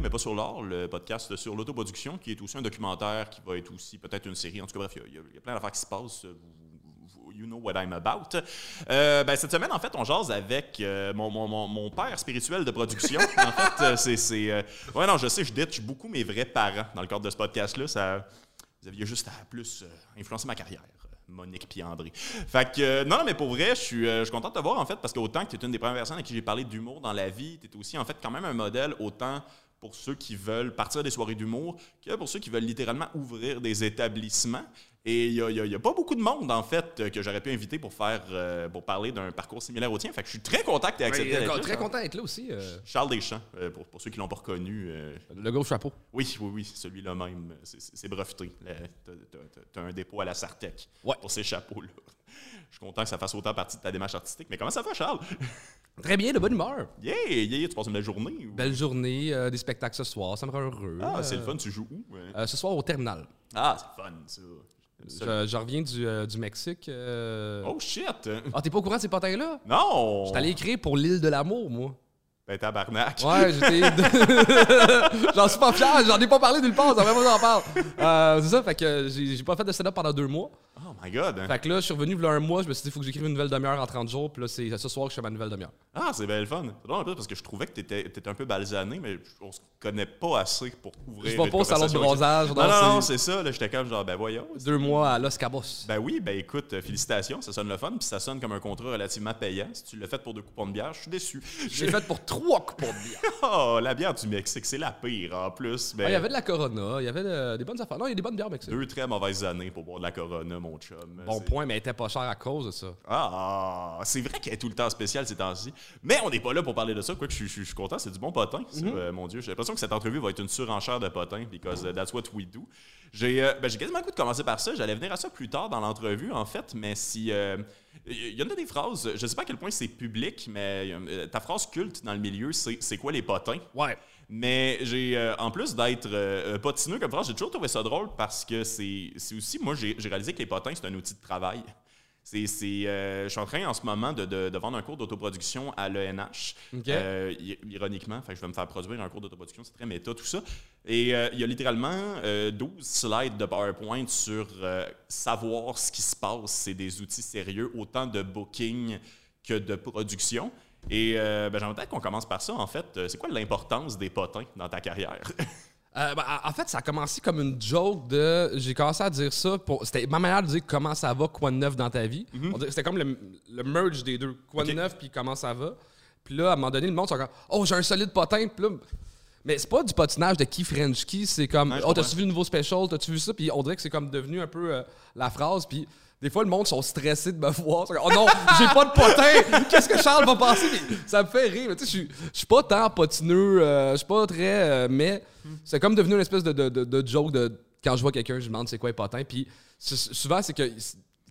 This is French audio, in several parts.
mais pas sur l'or, le podcast sur l'autoproduction qui est aussi un documentaire qui va être aussi peut-être une série. En tout cas, bref, il y, a- il y a plein d'affaires qui se passent. Vous- vous- You know what I'm about. Euh, ben, cette semaine, en fait, on jase avec euh, mon, mon- mon- mon père spirituel de production. en fait, euh, c'est. c'est, euh, ouais, non, je sais, je ditch beaucoup mes vrais parents dans le cadre de ce podcast-là. Ça, vous aviez juste à plus euh, influencer ma carrière. euh, Monique puis André. Fait que, euh, non, non, mais pour vrai, je suis, euh, je suis content de te voir, en fait, parce qu'autant que tu es une des premières personnes à qui j'ai parlé d'humour dans la vie, tu es aussi, en fait, quand même un modèle, autant pour ceux qui veulent partir des soirées d'humour que pour ceux qui veulent littéralement ouvrir des établissements. Et il n'y a, a- pas beaucoup de monde, en fait, euh, que j'aurais pu inviter pour faire, euh, pour parler d'un parcours similaire au tien. Fait que je suis très content que tu aies accepté d'être là, très Charles. content d'être là aussi. euh, Charles Deschamps, euh, pour, pour ceux qui l'ont pas reconnu. euh, le gros chapeau. oui, oui, oui, celui-là même. C'est- C'est c'est breveté. T'as- t'as un dépôt à la Sartec Ouais. pour ces chapeaux-là. Je suis content que ça fasse autant partie de ta démarche artistique. Mais comment ça va, Charles? Très bien, de bonne humeur. Yeah, yeah, yeah, tu passes une belle journée? ou- Belle journée, euh, des spectacles ce soir, ça me rend heureux. Ah, c'est le fun, tu joues où? hein? euh, ce soir au terminal. Ah, c'est fun, ça. Je, je reviens du, euh, du Mexique. Oh shit! Ah, t'es pas au courant de ces potins-là? Non! J'étais allé écrire pour l'île de l'amour, moi. Ben, tabarnak. Ouais, j'étais. j'en suis pas fier, j'en ai pas parlé nulle part, ça vraiment j'en parle. Euh, c'est ça, fait que j'ai pas fait de stand-up pendant deux mois. Oh my god. hein. Fait que là, je suis revenu v'là un mois, je me suis dit, faut que j'écrive une nouvelle demi-heure en 30 jours, puis là, c'est ce soir que je fais ma nouvelle demi-heure. Ah, c'est bien le fun. C'est drôle en plus parce que je trouvais que t'étais étais un peu balsané, mais on se connaît pas assez pour ouvrir. Je vais pas au salon de bronzage. Non, non, non, c'est ça. là, J'étais comme genre, ben voyons. deux mois à Los Cabos. Ben oui, ben écoute, euh, félicitations, ça sonne le fun, puis ça sonne comme un contrat relativement payant. Si tu l'as fait pour deux coupons de bière, je suis déçu. J'ai fait pour trois coupons de bière. Oh, la bière du Mexique, c'est la pire en plus. Ah, Il y avait de la Corona, il y avait de- des bonnes affaires. Non, il y a des bonnes bières au Mexique. Deux très mauvaises années pour boire de la Corona, mon chum. Bon point, mais elle était pas chère à cause de ça. Ah, c'est vrai qu'elle est tout le temps spéciale ces temps-ci. Mais on n'est pas là pour parler de ça, quoique je, suis- je suis- je suis content, c'est du bon potin. ça, Mhm. euh, mon Dieu, j'ai l'impression que cette entrevue va être une surenchère de potins, because uh, that's what we do. J'ai euh, ben, j'ai quasiment le goût de commencer par ça. J'allais venir à ça plus tard dans l'entrevue, en fait, mais si. euh, Il y en a des phrases, je sais pas à quel point c'est public, mais euh, ta phrase culte dans le milieu, c'est c'est quoi les potins? Ouais. Mais j'ai, euh, en plus d'être euh, euh, potineux comme phrase, j'ai toujours trouvé ça drôle parce que c'est c'est aussi, moi, j'ai j'ai réalisé que les potins, c'est un outil de travail. C'est, c'est, euh, je suis en train en ce moment de, de- de vendre un cours d'autoproduction à l'ENH. Euh, ironiquement, fait que je vais me faire produire un cours d'autoproduction, c'est très méta tout ça. Et euh, il y a littéralement euh, 12 slides de PowerPoint sur euh, savoir ce qui se passe. C'est des outils sérieux, autant de booking que de production. Et euh, ben, j'aimerais peut-être qu'on commence par ça, en fait. Euh, C'est quoi l'importance des potins dans ta carrière? Euh, ben, en fait, ça a commencé comme une joke de. J'ai commencé à dire ça pour. C'était ma manière de dire comment ça va, quoi de neuf dans ta vie. Dirait- C'était comme le, le merge des deux. Quoi de neuf, puis comment ça va. Puis là, à un moment donné, le monde, sont comme Oh, j'ai un solide potin. Puis là. Mais c'est pas du patinage de qui French qui, c'est comme Oh, t'as-tu vu le nouveau special, t'as-tu vu ça? Puis on dirait que c'est comme devenu un peu euh, la phrase. Puis des fois, le monde sont stressés de me voir. Oh non, j'ai pas de potin! Qu'est-ce que Charles va penser? Ça me fait rire. Tu sais, je suis- pas tant potineux, euh, je suis pas très. euh, mais c'est comme devenu une espèce de, de, de- joke de quand je vois quelqu'un, je demande c'est quoi les potins. Puis souvent, c'est que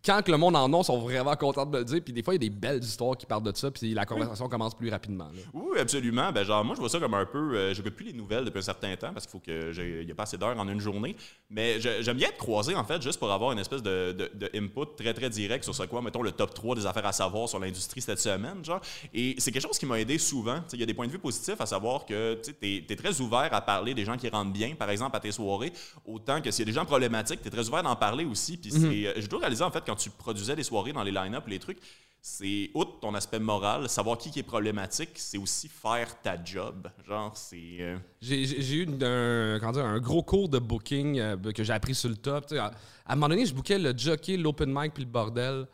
quand que le monde en a, sont vraiment contents de me le dire. Puis des fois, il y a des belles histoires qui parlent de ça. Puis la conversation commence plus rapidement. là. Oui, absolument. Ben, genre, moi, je vois ça comme un peu. Euh, J'écoute plus les nouvelles depuis un certain temps parce qu'il faut que j'ai- il n'y a pas assez d'heures en une journée. Mais je- j'aime bien être croisé, en fait, juste pour avoir une espèce de, de- de input très, très direct sur ce quoi, mettons, le top 3 des affaires à savoir sur l'industrie cette semaine. Genre. Et c'est quelque chose qui m'a aidé souvent. Il y a des points de vue positifs à savoir que tu es, très ouvert à parler des gens qui rentrent bien, par exemple, à tes soirées, autant que s'il y a des gens problématiques, tu es très ouvert d'en parler aussi. Puis j'ai toujours réalisé, en fait, quand tu produisais des soirées dans les line-up, les trucs, c'est outre ton aspect moral, savoir qui qui est problématique, c'est aussi faire ta job. Genre, c'est. euh, J'ai eu un, comment dire, un gros cours de booking euh, que j'ai appris sur le top. À, à un moment donné, je bookais le jockey, l'open mic puis le bordel.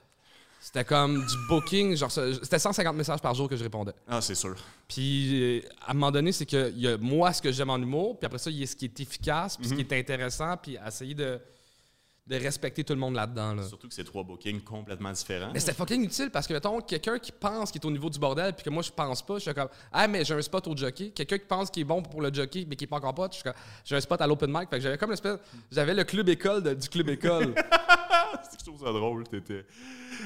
C'était comme du booking, genre c'était 150 messages par jour que je répondais. Ah, c'est sûr. Puis euh, à un moment donné, c'est que y a moi ce que j'aime en humour, puis après ça, il y a ce qui est efficace, puis ce qui est intéressant, puis essayer de, de respecter tout le monde là-dedans. Là. Surtout que c'est trois bookings complètement différents. Mais c'était fucking utile parce que, mettons, quelqu'un qui pense qu'il est au niveau du bordel puis que moi je pense pas, je suis comme Ah, mais j'ai un spot au jockey. Quelqu'un qui pense qu'il est bon pour le jockey mais qui est pas encore pote, je suis comme J'ai un spot à l'open mic. Fait que j'avais comme l'espèce. J'avais le club école de- du club école. c'est que je trouve ça drôle. T'étais,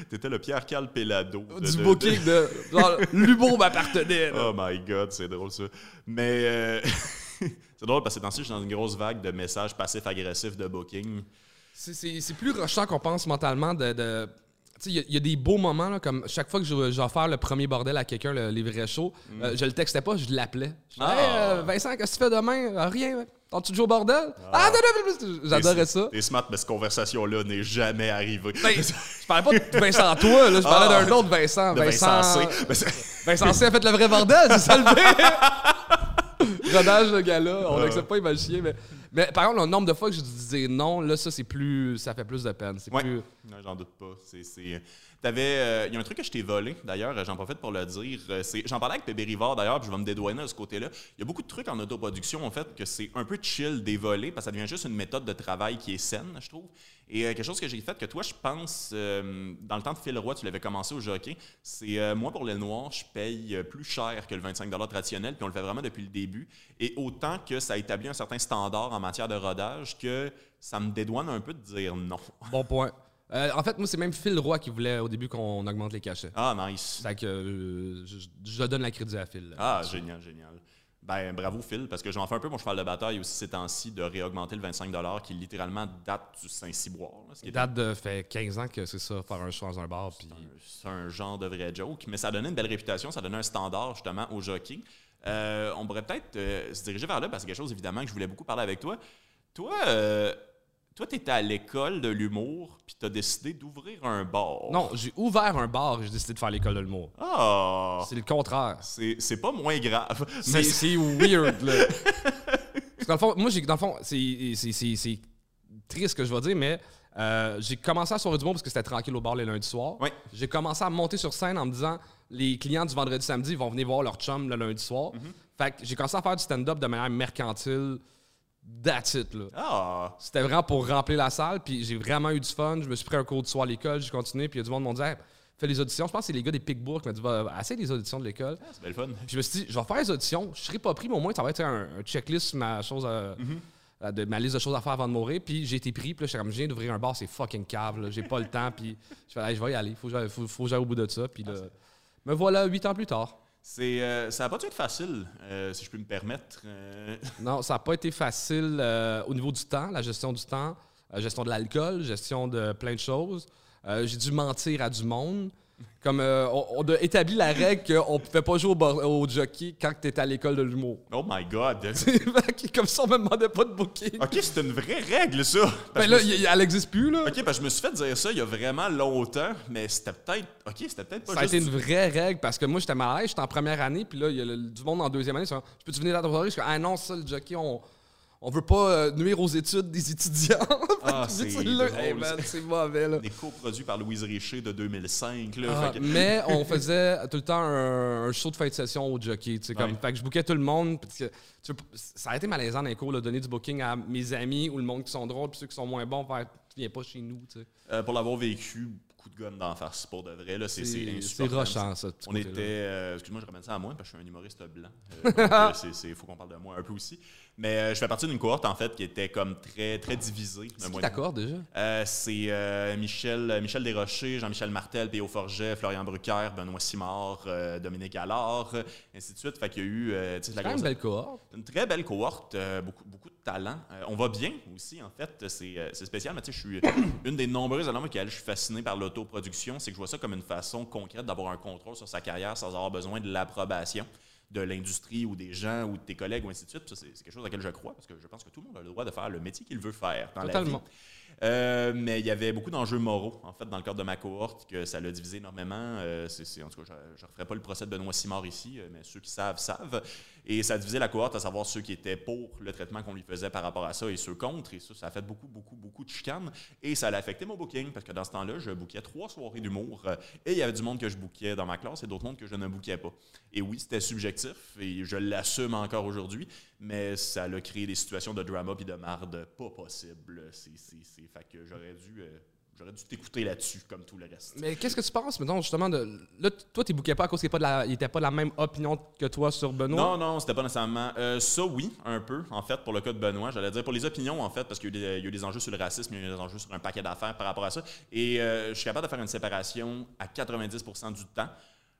t'étais le Pierre Cal Pelado. de- du de- booking de. Genre, l'humour m'appartenait. Oh my god, c'est drôle ça. Mais euh, c'est drôle parce que dans ce je suis dans une grosse vague de messages passifs agressifs de booking. C'est- plus rushant qu'on pense mentalement de. de- il y a- il y, a des beaux moments, là, comme chaque fois que offert le premier bordel à quelqu'un, le, les vrais shows, euh, je le textais pas, je l'appelais. Je disais, Mm. Ah. Hey, euh, Vincent, qu'est-ce que tu fais demain? Ah, rien. T'as-tu joué au bordel? Ah, non, non, non, J'adorais ça. T'es smart, mais cette conversation-là n'est jamais arrivée. Ben, je parlais pas de Vincent toi, là, je parlais Ah. d'un autre Vincent. de Vincent C. Ben, Vincent C a fait le vrai bordel, c'est ça le. Rodage, le gars-là. On n'accepte pas, il va le chier. Mais, mais par contre, le nombre de fois que je disais non, là, ça, c'est plus. Ça fait plus de peine. C'est Ouais. plus. Non, j'en doute pas. C'est, c'est- T'avais, euh, il y a un truc que je t'ai volé, d'ailleurs, euh, j'en profite pour le dire. euh, j'en parlais avec Pébé Rivard, d'ailleurs, puis je vais me dédouaner de ce côté-là. Il y a beaucoup de trucs en autoproduction, en fait, que c'est un peu chill dévoler, parce que ça devient juste une méthode de travail qui est saine, je trouve. Et quelque chose que j'ai fait, que toi, je pense, dans le temps de Phil Roy, tu l'avais commencé au jockey, c'est moi, pour l'aile noire, je paye plus cher que le 25 traditionnel, puis on le fait vraiment depuis le début. Et autant que ça établit un certain standard en matière de rodage, que ça me dédouane un peu de dire non. Bon point. Euh, en fait, moi, c'est même Phil Roy qui voulait au début qu'on augmente les cachets. Ah, nice. C'est que euh, je, je donne la crédit à Phil. là. Ah, génial, génial. Ben, bravo, Phil, parce que j'en fais un peu mon cheval de bataille aussi ces temps-ci de réaugmenter le 25 qui littéralement date du Saint-Cyboire. date de fait 15 ans que c'est ça, faire un show dans un bar. Puis... C'est un genre de vrai joke, mais ça donnait une belle réputation, ça donnait un standard justement au jockey. Euh, on pourrait peut-être euh, se diriger vers là parce que c'est quelque chose évidemment que je voulais beaucoup parler avec toi. Toi, euh, toi, tu étais à l'école de l'humour, puis tu as décidé d'ouvrir un bar. Non, j'ai ouvert un bar et j'ai décidé de faire l'école de l'humour. Ah! C'est le contraire. C'est pas moins grave. C'est Mais c'est weird, là. Parce que dans le fond, moi, j'ai, dans le fond, c'est, triste ce que je vais dire, mais euh, j'ai commencé à soirée du monde parce que c'était tranquille au bar les lundis soirs. Ouais. J'ai commencé à monter sur scène en me disant les clients du vendredi samedi vont venir voir leur chum le lundi soir. Fait que j'ai commencé à faire du stand-up de manière mercantile. That's it, là. Ah! C'était vraiment pour remplir la salle, puis j'ai vraiment eu du fun. Je me suis pris un cours de soir à l'école, j'ai continué, puis il y a du monde qui m'ont dit Hey, fais les auditions. Je pense que c'est les gars des Picbourg qui m'ont dit Va, essaye les auditions de l'école. C'est belle fun. Puis je me suis dit, je vais faire les auditions, je serai pas pris, mais au moins, ça va être un, un checklist sur ma, chose à- à- de, ma liste de choses à faire avant de mourir. Puis j'ai été pris, puis là, j'étais comme, je viens d'ouvrir un bar, c'est fucking cave, là, j'ai pas le temps, puis je fais, Hey, je vais y aller, faut que j'aille- faut, au bout de ça. Puis là, me voilà huit ans plus tard. Euh, ça n'a pas dû être facile, euh, si je peux me permettre. euh. Non, ça n'a pas été facile au niveau du temps, la gestion du temps, gestion de l'alcool, gestion de plein de choses. J'ai dû mentir à du monde. Comme euh, on, on a établi la règle qu'on ne pouvait pas jouer au, jockey quand tu étais à l'école de l'humour. Oh my God! Comme ça, on me demandait pas de booking. OK, c'est une vraie règle, ça! Ben là, suis- elle existe plus, là. OK, parce que je me suis fait dire ça il y a vraiment longtemps, mais c'était peut-être... OK, c'était peut-être pas Ça a été une vraie règle parce que moi, j'étais mal à l'aise, j'étais en première année, puis là, il y a le- du monde en deuxième année. Je peux-tu venir dans ta soirée? Je ah non, ça, le jockey, on, on veut pas euh, nuire aux études des étudiants. Ah, c'est hey, mauvais, là. Des coproduits par Louise Richer de 2005, là. Ah, que- mais on faisait tout le temps un, un show de fin de session au jockey. tu sais, Comme. Fait que je bookais tout le monde. Parce que, tu ça a été malaisant dans les cours, là, donner du booking à mes amis ou le monde qui sont drôles, puis ceux qui sont moins bons, faire, tu viens pas chez nous. tu sais. Euh, pour l'avoir vécu, coup de gomme d'en face, pour de vrai, là, c'est c'est rochant, ça. de On était. euh, Excuse-moi, je ramène ça à moi parce que je suis un humoriste blanc. Euh, donc, euh, faut qu'on parle de moi un peu aussi. Mais euh, je fais partie d'une cohorte, en fait, qui était comme très, très divisée. C'est qui d'accord déjà? Euh, c'est euh, Michel, Michel Desrochers, Jean-Michel Martel, P.O. Forget, Florian Brucker, Benoît Simard, Dominique Allard, ainsi de suite. Fait qu'il y a eu C'est quand même grosse- une belle cohorte. une très belle cohorte, beaucoup, beaucoup de talent. On va bien aussi, en fait. C'est c'est spécial, mais tu sais, je suis une des nombreuses pour lesquelles je suis fasciné par l'autoproduction. C'est que je vois ça comme une façon concrète d'avoir un contrôle sur sa carrière sans avoir besoin de l'approbation de l'industrie ou des gens ou de tes collègues ou ainsi de suite. Ça, c'est quelque chose à laquelle je crois parce que je pense que tout le monde a le droit de faire le métier qu'il veut faire dans Totalement. la vie. Euh, mais il y avait beaucoup d'enjeux moraux, en fait, dans le cadre de ma cohorte, que ça l'a divisé énormément. Euh, c'est- c'est- en tout cas, je ne referai pas le procès de Benoît Simard ici, euh, mais ceux qui savent, savent. Et ça a divisé la cohorte, à savoir ceux qui étaient pour le traitement qu'on lui faisait par rapport à ça et ceux contre. Et ça, ça a fait beaucoup, beaucoup, beaucoup de chicanes. Et ça a affecté mon booking, parce que dans ce temps-là, je bookais trois soirées d'humour. euh, et il y avait du monde que je bookais dans ma classe et d'autres mondes que je ne bookais pas. Et oui, c'était subjectif, et je l'assume encore aujourd'hui, mais ça a créé des situations de drama puis de marde pas possible. C'est, c'est, c'est... Fait que j'aurais dû, euh, j'aurais dû t'écouter là-dessus, comme tout le reste. Mais qu'est-ce que tu penses, mettons, justement, de. Là, toi, tu bouquais pas à cause qu'il n'était pas de la même opinion que toi sur Benoît? Non, non, c'était pas nécessairement. euh, ça, oui, un peu, en fait, pour le cas de Benoît. J'allais dire pour les opinions, en fait, parce qu'il y, a eu des- il y a eu des enjeux sur le racisme, il y a eu des enjeux sur un paquet d'affaires par rapport à ça. Et euh, je suis capable de faire une séparation à 90% du temps.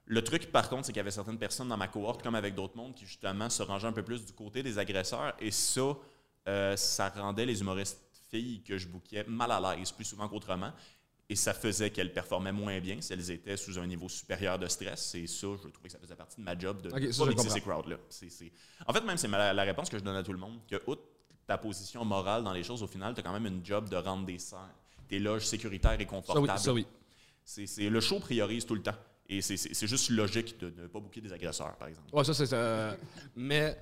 Le truc, par contre, c'est qu'il y avait certaines personnes dans ma cohorte, comme avec d'autres mondes, qui justement se rangeaient un peu plus du côté des agresseurs. Et ça, euh, ça rendait les humoristes filles que je bouquais mal à l'aise, plus souvent qu'autrement. et ça faisait qu'elles performaient moins bien si elles étaient sous un niveau supérieur de stress. Et ça, je trouvais que ça faisait partie de ma job de Ok, ça, pas ces crowds-là. En fait, même, c'est la réponse que je donne à tout le monde, que outre ta position morale dans les choses, au final, tu as quand même une job de rendre des serres, des loges sécuritaires et Ça oui, confortables. ça oui. C'est c'est- le show priorise tout le temps. Et c'est- juste logique de ne pas bouquer des agresseurs, par exemple. Ouais, ça, c'est. euh, mais.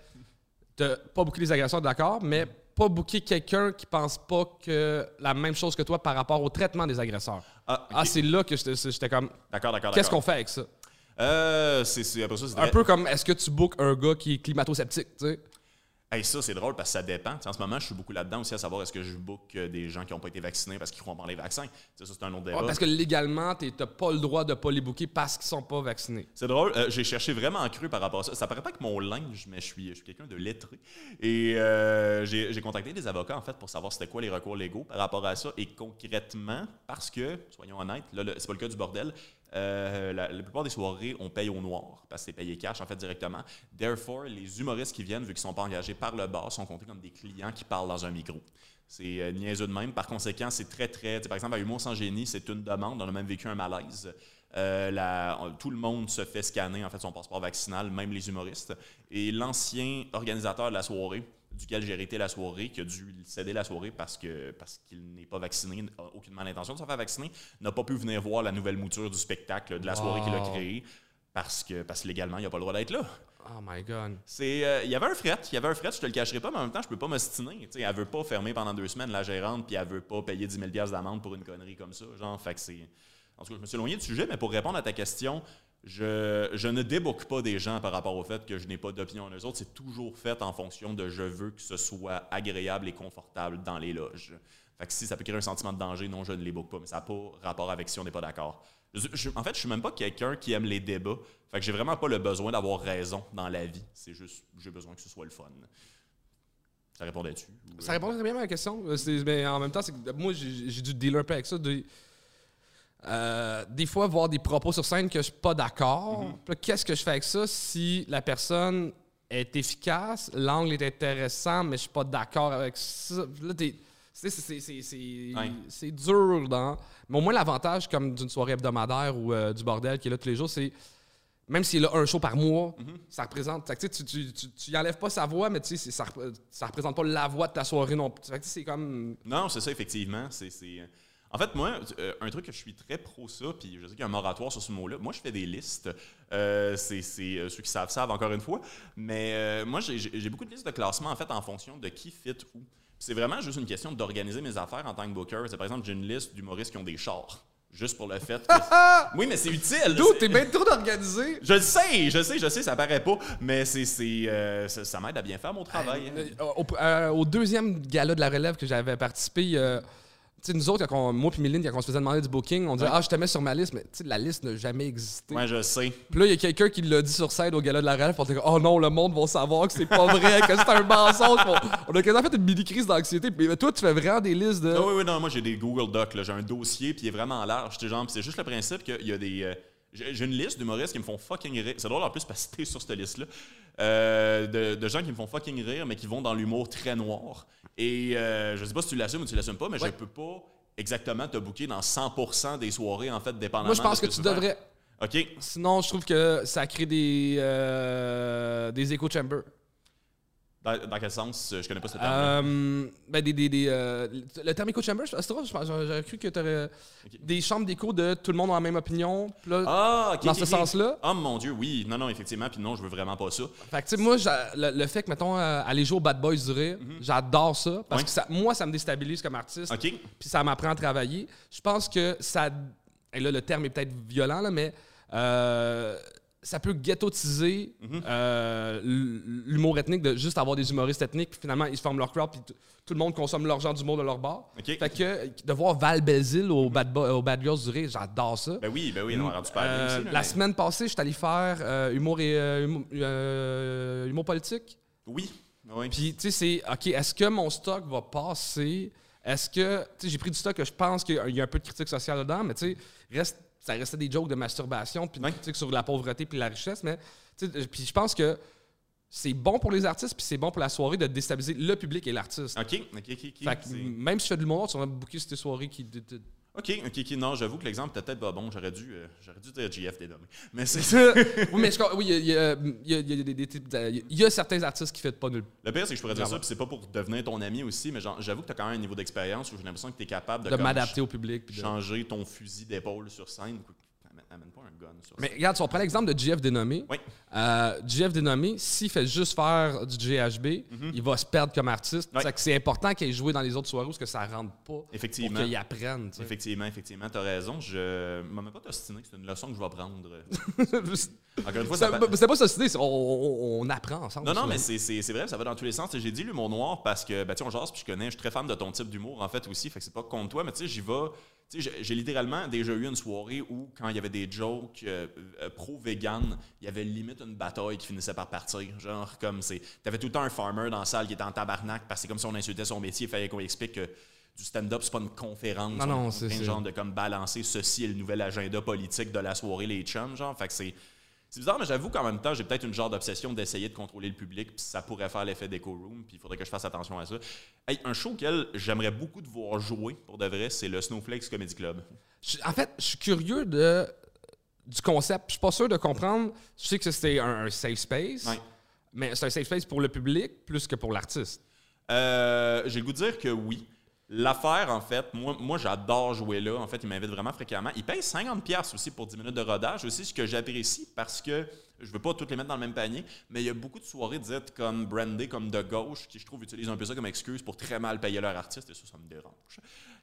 De pas booker les agresseurs, d'accord, mais pas booker quelqu'un qui pense pas que la même chose que toi par rapport au traitement des agresseurs. Ah. Ah, c'est là que j'étais comme. d'accord, d'accord. Qu'est-ce qu'on d'accord. fait avec ça? Euh, c'est après ça, Un peu comme est-ce que tu bookes un gars qui est climato-sceptique, tu sais? Hey, ça, c'est drôle parce que ça dépend. Tu en ce moment, je suis beaucoup là-dedans aussi à savoir est-ce que je book euh, des gens qui n'ont pas été vaccinés parce qu'ils croient pas les vaccins. Tu ça, c'est un autre débat. Ouais, parce que légalement, t'es- t'as pas le droit de pas les booker parce qu'ils sont pas vaccinés. C'est drôle, euh, j'ai cherché vraiment cru par rapport à ça. Ça paraît pas que mon linge, mais je suis, je suis quelqu'un de lettré. Et euh, j'ai j'ai contacté des avocats, en fait, pour savoir c'était quoi les recours légaux par rapport à ça. Et concrètement, parce que, soyons honnêtes, là, le- c'est pas le cas du bordel, euh, la, plupart des soirées, on paye au noir, parce que c'est payé cash, en fait, directement. Therefore, les humoristes qui viennent, vu qu'ils sont pas engagés par le bar, sont comptés comme des clients qui parlent dans un micro. C'est euh, niaiseux de même. Par conséquent, c'est très, très... Par exemple, à Humour sans génie, c'est une demande. On a même vécu un malaise. Euh, tout le monde se fait scanner, en fait, son passeport vaccinal, même les humoristes. Et l'ancien organisateur de la soirée, duquel j'ai hérité la soirée, qui a dû céder la soirée parce que parce qu'il n'est pas vacciné, n'a aucunement l'intention de se faire vacciner, n'a pas pu venir voir la nouvelle mouture du spectacle de la soirée qu'il a créée parce que, parce que légalement, il n'a pas le droit d'être là. Oh my god. C'est, euh, il y avait un fret, il y avait un fret, je te le cacherai pas, mais en même temps, je peux pas m'ostiner. Elle veut pas fermer pendant deux semaines la gérante, puis elle veut pas payer 10 000 d'amende pour une connerie comme ça. Genre, fait que c'est. En tout cas, je me suis éloigné du sujet, mais pour répondre à ta question, je, ne débouque pas des gens par rapport au fait que je n'ai pas d'opinion eux autres. C'est toujours fait en fonction de je veux que ce soit agréable et confortable dans les loges. Fait si ça peut créer un sentiment de danger, non, je ne les boucle pas, mais ça n'a pas rapport avec si on n'est pas d'accord. En fait, je suis même pas quelqu'un qui aime les débats. Fait que j'ai vraiment pas le besoin d'avoir raison dans la vie. C'est juste, j'ai besoin que ce soit le fun. Ça répondait-tu? Ça euh? répond très bien à ma question. Euh, Mais en même temps, moi, j'ai dû dealer un peu avec ça. Euh, des fois, voir des propos sur scène que je suis pas d'accord. Mhm. Qu'est-ce que je fais avec ça si la personne est efficace, l'angle est intéressant, mais je suis pas d'accord avec ça? C'est- dur. Dans... Mais au moins, l'avantage, comme d'une soirée hebdomadaire ou euh, du bordel qui est là tous les jours, c'est même s'il a un show par mois, Mhm. ça représente. fait que, tu, tu, tu, tu, enlèves pas sa voix, mais tu sais, ça, ça représente pas la voix de ta soirée non plus. C'est comme. Non, c'est ça, effectivement. C'est, c'est- En fait, moi, euh, un truc que je suis très pro ça, puis je sais qu'il y a un moratoire sur ce mot-là. Moi, je fais des listes. Euh, c'est, euh, ceux qui savent savent encore une fois. Mais euh, moi, j'ai, beaucoup de listes de classement, en fait, en fonction de qui fit où. C'est vraiment juste une question d'organiser mes affaires en tant que booker. C'est, par exemple, j'ai une liste d'humoristes qui ont des chars. Juste pour le fait que. oui, mais c'est utile. D'où? T'es bien trop d'organiser. Je le sais, je sais, je sais, ça paraît pas, mais c'est, c'est, euh, ça, ça m'aide à bien faire mon travail. hein. Au, euh, au deuxième gala de la relève que j'avais participé, sais, nous autres, quand on- moi puis Méline, quand on se faisait demander du booking, on disait Ouais. Ah, je te mets sur ma liste, mais tu sais, la liste n'a jamais existé. Ouais, je sais. Puis là, il y a quelqu'un qui l'a dit sur scène au gala de la relève, on était Oh non, le monde va savoir que c'est pas vrai, que c'est un mensonge. on a quasiment fait une mini-crise d'anxiété. Mais toi, tu fais vraiment des listes de. Ah oui, oui, non, moi j'ai des Google Docs, là. j'ai un dossier, puis il est vraiment large. genre, C'est juste le principe qu'il y a des. euh, j'ai j'ai une liste d'humoristes qui me font fucking rire. C'est drôle en plus parce que t'es sur cette liste-là. Euh, de, de gens qui me font fucking rire, mais qui vont dans l'humour très noir. Et euh, je sais pas si tu l'assumes ou tu l'assumes pas, mais Ouais. je peux pas exactement te booker dans 100% des soirées, en fait, dépendamment Moi, je pense de que tu faire. devrais. OK. Sinon, je trouve que ça crée des, euh, des echo chambers. Dans, dans quel sens? Je connais pas cette terme Euh, ben des, des, des, euh, le terme echo chamber, c'est drôle, j'aurais cru que tu aurais des chambres d'écho de tout le monde a la même opinion. là, Ah, dans ce sens-là. Oh mon Dieu, oui. Non, non, effectivement. Puis non, je veux vraiment pas ça. Fait que, tu sais, moi, le, le fait que, mettons, euh, aller jouer au Bad Boys du Rire, j'adore ça. Parce que ça, moi, ça me déstabilise comme artiste. OK. Puis ça m'apprend à travailler. Je pense que ça. Et là, le terme est peut-être violent, là, mais euh, ça peut ghettotiser Mhm. euh, l'humour ethnique de juste avoir des humoristes ethniques, puis finalement, ils se forment leur crowd, puis tout le monde consomme leur genre d'humour de leur bar. OK. Fait que de voir Val Belzile au Bad, au Bad Girls du Rire, j'adore ça. Ben oui, ben oui, on a rendu bien Euh, la semaine passée, je suis allé faire euh, humour et euh, humour, humour politique. Oui. oui. Puis, tu sais, c'est OK, est-ce que mon stock va passer? Est-ce que, tu sais, j'ai pris du stock que je pense qu'il y a un peu de critique sociale dedans, mais tu sais, reste, ça restait des jokes de masturbation, puis Ouais. sur la pauvreté puis la richesse, mais, tu sais, puis je pense que c'est bon pour les artistes, puis c'est bon pour la soirée de déstabiliser le public et l'artiste. OK, OK, OK. Fait que même si je fais de l'humour, tu vas sur tes soirées qui. OK, OK, OK. Non, j'avoue que l'exemple était peut-être pas bon. J'aurais dû, euh, j'aurais dû dire GF dénommé. Mais c'est oui, mais je, oui, il y a, il y a- il y a des- des types il y a certains artistes qui font pas nul. Le pire, c'est que je pourrais dire ça, puis c'est pas pour devenir ton ami aussi, mais j'avoue que tu as quand même un niveau d'expérience où j'ai l'impression que tu es capable de, De m'adapter au public. puis de- changer ton fusil d'épaule sur scène. Amène, amène pas gun sur Mais regarde, si on prend l'exemple de GF dénommé, Oui. euh, GF dénommé, s'il fait juste faire du GHB, il va se perdre comme artiste. Mhm. C'est important qu'il ait joué dans les autres soirées parce que ça rentre pas. Effectivement. Pour qu'il apprenne. tu. Effectivement, effectivement, t'as raison. Je m'en mets pas t'ostiner, c'est une leçon que je vais prendre. Encore une fois, ça, Ça- va- C'est pas ça, c'est on, on- apprend ensemble. Non, non, mais c'est- vrai, ça va dans tous les sens. J'ai dit l'humour noir parce que, ben, tu sais, on jase, puis je connais, je suis très fan de ton type d'humour, en fait, aussi. Fait que c'est pas contre toi, mais tu sais, j'y vais. Tu j'ai littéralement déjà eu une soirée où, quand il y avait des jokes euh, euh, pro-vegan, il y avait limite une bataille qui finissait par partir. Genre, comme c'est. T'avais tout le temps un farmer dans la salle qui était en tabarnak parce que c'est comme si on insultait son métier. Il fallait qu'on explique que du stand-up, c'est pas une conférence. Non, non, c'est- genre de comme balancer ceci est le nouvel agenda politique de la soirée, les chums, genre. Fait que c'est. C'est bizarre, mais j'avoue qu'en même temps, j'ai peut-être une genre d'obsession d'essayer de contrôler le public, puis ça pourrait faire l'effet d'Echo Room, puis il faudrait que je fasse attention à ça. Hey, un show auquel j'aimerais beaucoup de voir jouer, pour de vrai, c'est le Snowflakes Comedy Club. Je- en fait, je suis curieux de, du concept. Je suis pas sûr de comprendre. Je sais que c'était un, un safe space, Ouais. mais c'est un safe space pour le public plus que pour l'artiste. Euh, j'ai le goût de dire que oui. L'affaire, en fait, moi, moi j'adore jouer là. En fait, il m'invite vraiment fréquemment. Il paye 50$ aussi pour 10 minutes de rodage. Aussi, ce que j'apprécie parce que je veux pas toutes les mettre dans le même panier, mais il y a beaucoup de soirées dites comme brandées, comme de gauche, qui je trouve utilisent un peu ça comme excuse pour très mal payer leur artiste, et ça, ça me dérange.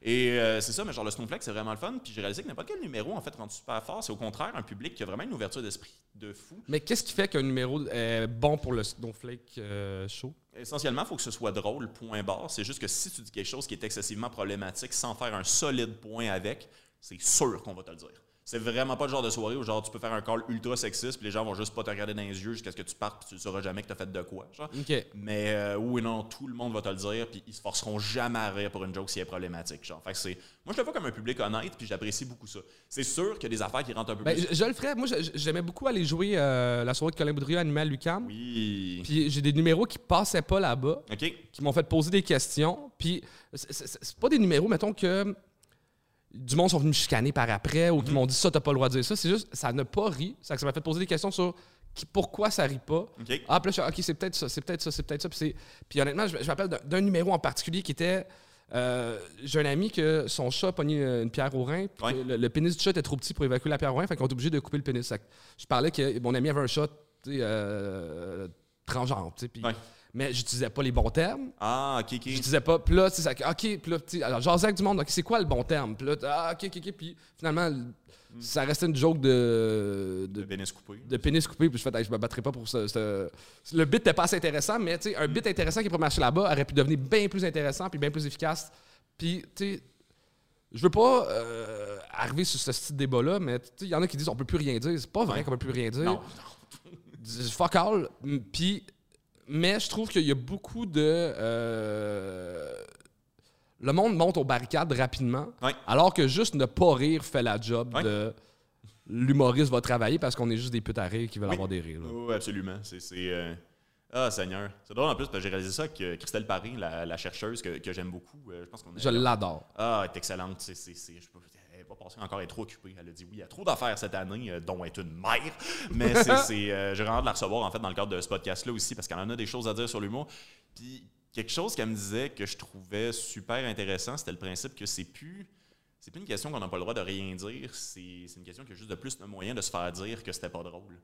Et euh, c'est ça, mais genre le Snowflake, c'est vraiment le fun. Puis j'ai réalisé que n'importe quel numéro, en fait, rendu super fort, c'est au contraire un public qui a vraiment une ouverture d'esprit de fou. Mais qu'est-ce qui fait qu'un numéro est bon pour le Snowflake euh, show? Essentiellement, il faut que ce soit drôle, point barre. C'est juste que si tu dis quelque chose qui est excessivement problématique sans faire un solide point avec, c'est sûr qu'on va te le dire. C'est vraiment pas le genre de soirée où genre tu peux faire un call ultra sexiste puis les gens vont juste pas te regarder dans les yeux jusqu'à ce que tu partes puis tu ne sauras jamais que tu as fait de quoi. Genre. Mais euh, oui, non, tout le monde va te le dire puis ils se forceront jamais à rire pour une joke si elle est problématique. Genre. Fait que c'est... Moi, je le vois comme un public honnête puis j'apprécie beaucoup ça. C'est sûr qu'il y a des affaires qui rentrent un peu Ben, plus. je, je le ferais. Moi, j'aimais beaucoup aller jouer euh, la soirée de Colin Boudrieux animé à l'UQAM. Oui. Puis j'ai des numéros qui passaient pas là-bas, OK. qui m'ont fait poser des questions. Puis c'est pas des numéros, mettons que du monde sont venus me chicaner par après ou qui m'ont dit ça, t'as pas le droit de dire ça. C'est juste, ça n'a pas ri. Ça, m'a fait poser des questions sur qui- pourquoi ça rit pas. Ah, puis là, je suis, OK, c'est peut-être ça, c'est peut-être ça, c'est peut-être ça. Puis, puis honnêtement, je, je me rappelle d'un- numéro en particulier qui était. euh, J'ai un ami que son chat a pogné une pierre au rein. Ouais. le, le pénis du chat était trop petit pour évacuer la pierre au rein. Fait qu'on est obligé de couper le pénis. Je parlais que mon ami avait un chat euh, transgenre. puis- Ouais. Mais j'utilisais pas les bons termes. Ah, OK, OK. J'utilisais pas. Puis là, sais, ça- OK, puis là, alors, j'asais avec du monde. OK, c'est quoi le bon terme? Puis là, ah, OK, OK, OK. Puis finalement, ça restait une joke de, de pénis coupé. de pénis coupé, puis je fais, Hey, je me battrai pas pour ça. ce- Le bit n'était pas assez intéressant, mais tu sais, un bit intéressant qui pourrait marcher là-bas aurait pu devenir bien plus intéressant puis bien plus efficace. Puis, tu sais, je veux pas euh, arriver sur ce style débat-là, mais tu sais, il y en a qui disent on peut plus rien dire. C'est pas vrai qu'on peut plus rien dire. Non. Dis- Fuck all. Puis, mais je trouve qu'il y a beaucoup de. euh, le monde monte aux barricades rapidement, Ouais. alors que juste ne pas rire fait la job Ouais. de l'humoriste va travailler parce qu'on est juste des putes à rire qui veulent Oui. avoir des rires. là. Oui, absolument. C'est. euh, Ah, Seigneur. C'est drôle en plus parce que j'ai réalisé ça que Christelle Paris, la, la chercheuse que, que j'aime beaucoup, euh, je pense qu'on est- Je l'adore. Ah, elle est excellente. C'est, pas passée encore, elle trop occupée. Elle a dit oui, il y a trop d'affaires cette année, euh, dont être une mère. Mais c'est, euh, j'ai vraiment de la recevoir en fait dans le cadre de ce podcast-là aussi parce qu'elle en a des choses à dire sur l'humour. Puis quelque chose qu'elle me disait que je trouvais super intéressant, c'était le principe que c'est plus. C'est plus une question qu'on n'a pas le droit de rien dire, c'est, une question qui a juste de plus de moyens de se faire dire que c'était pas drôle.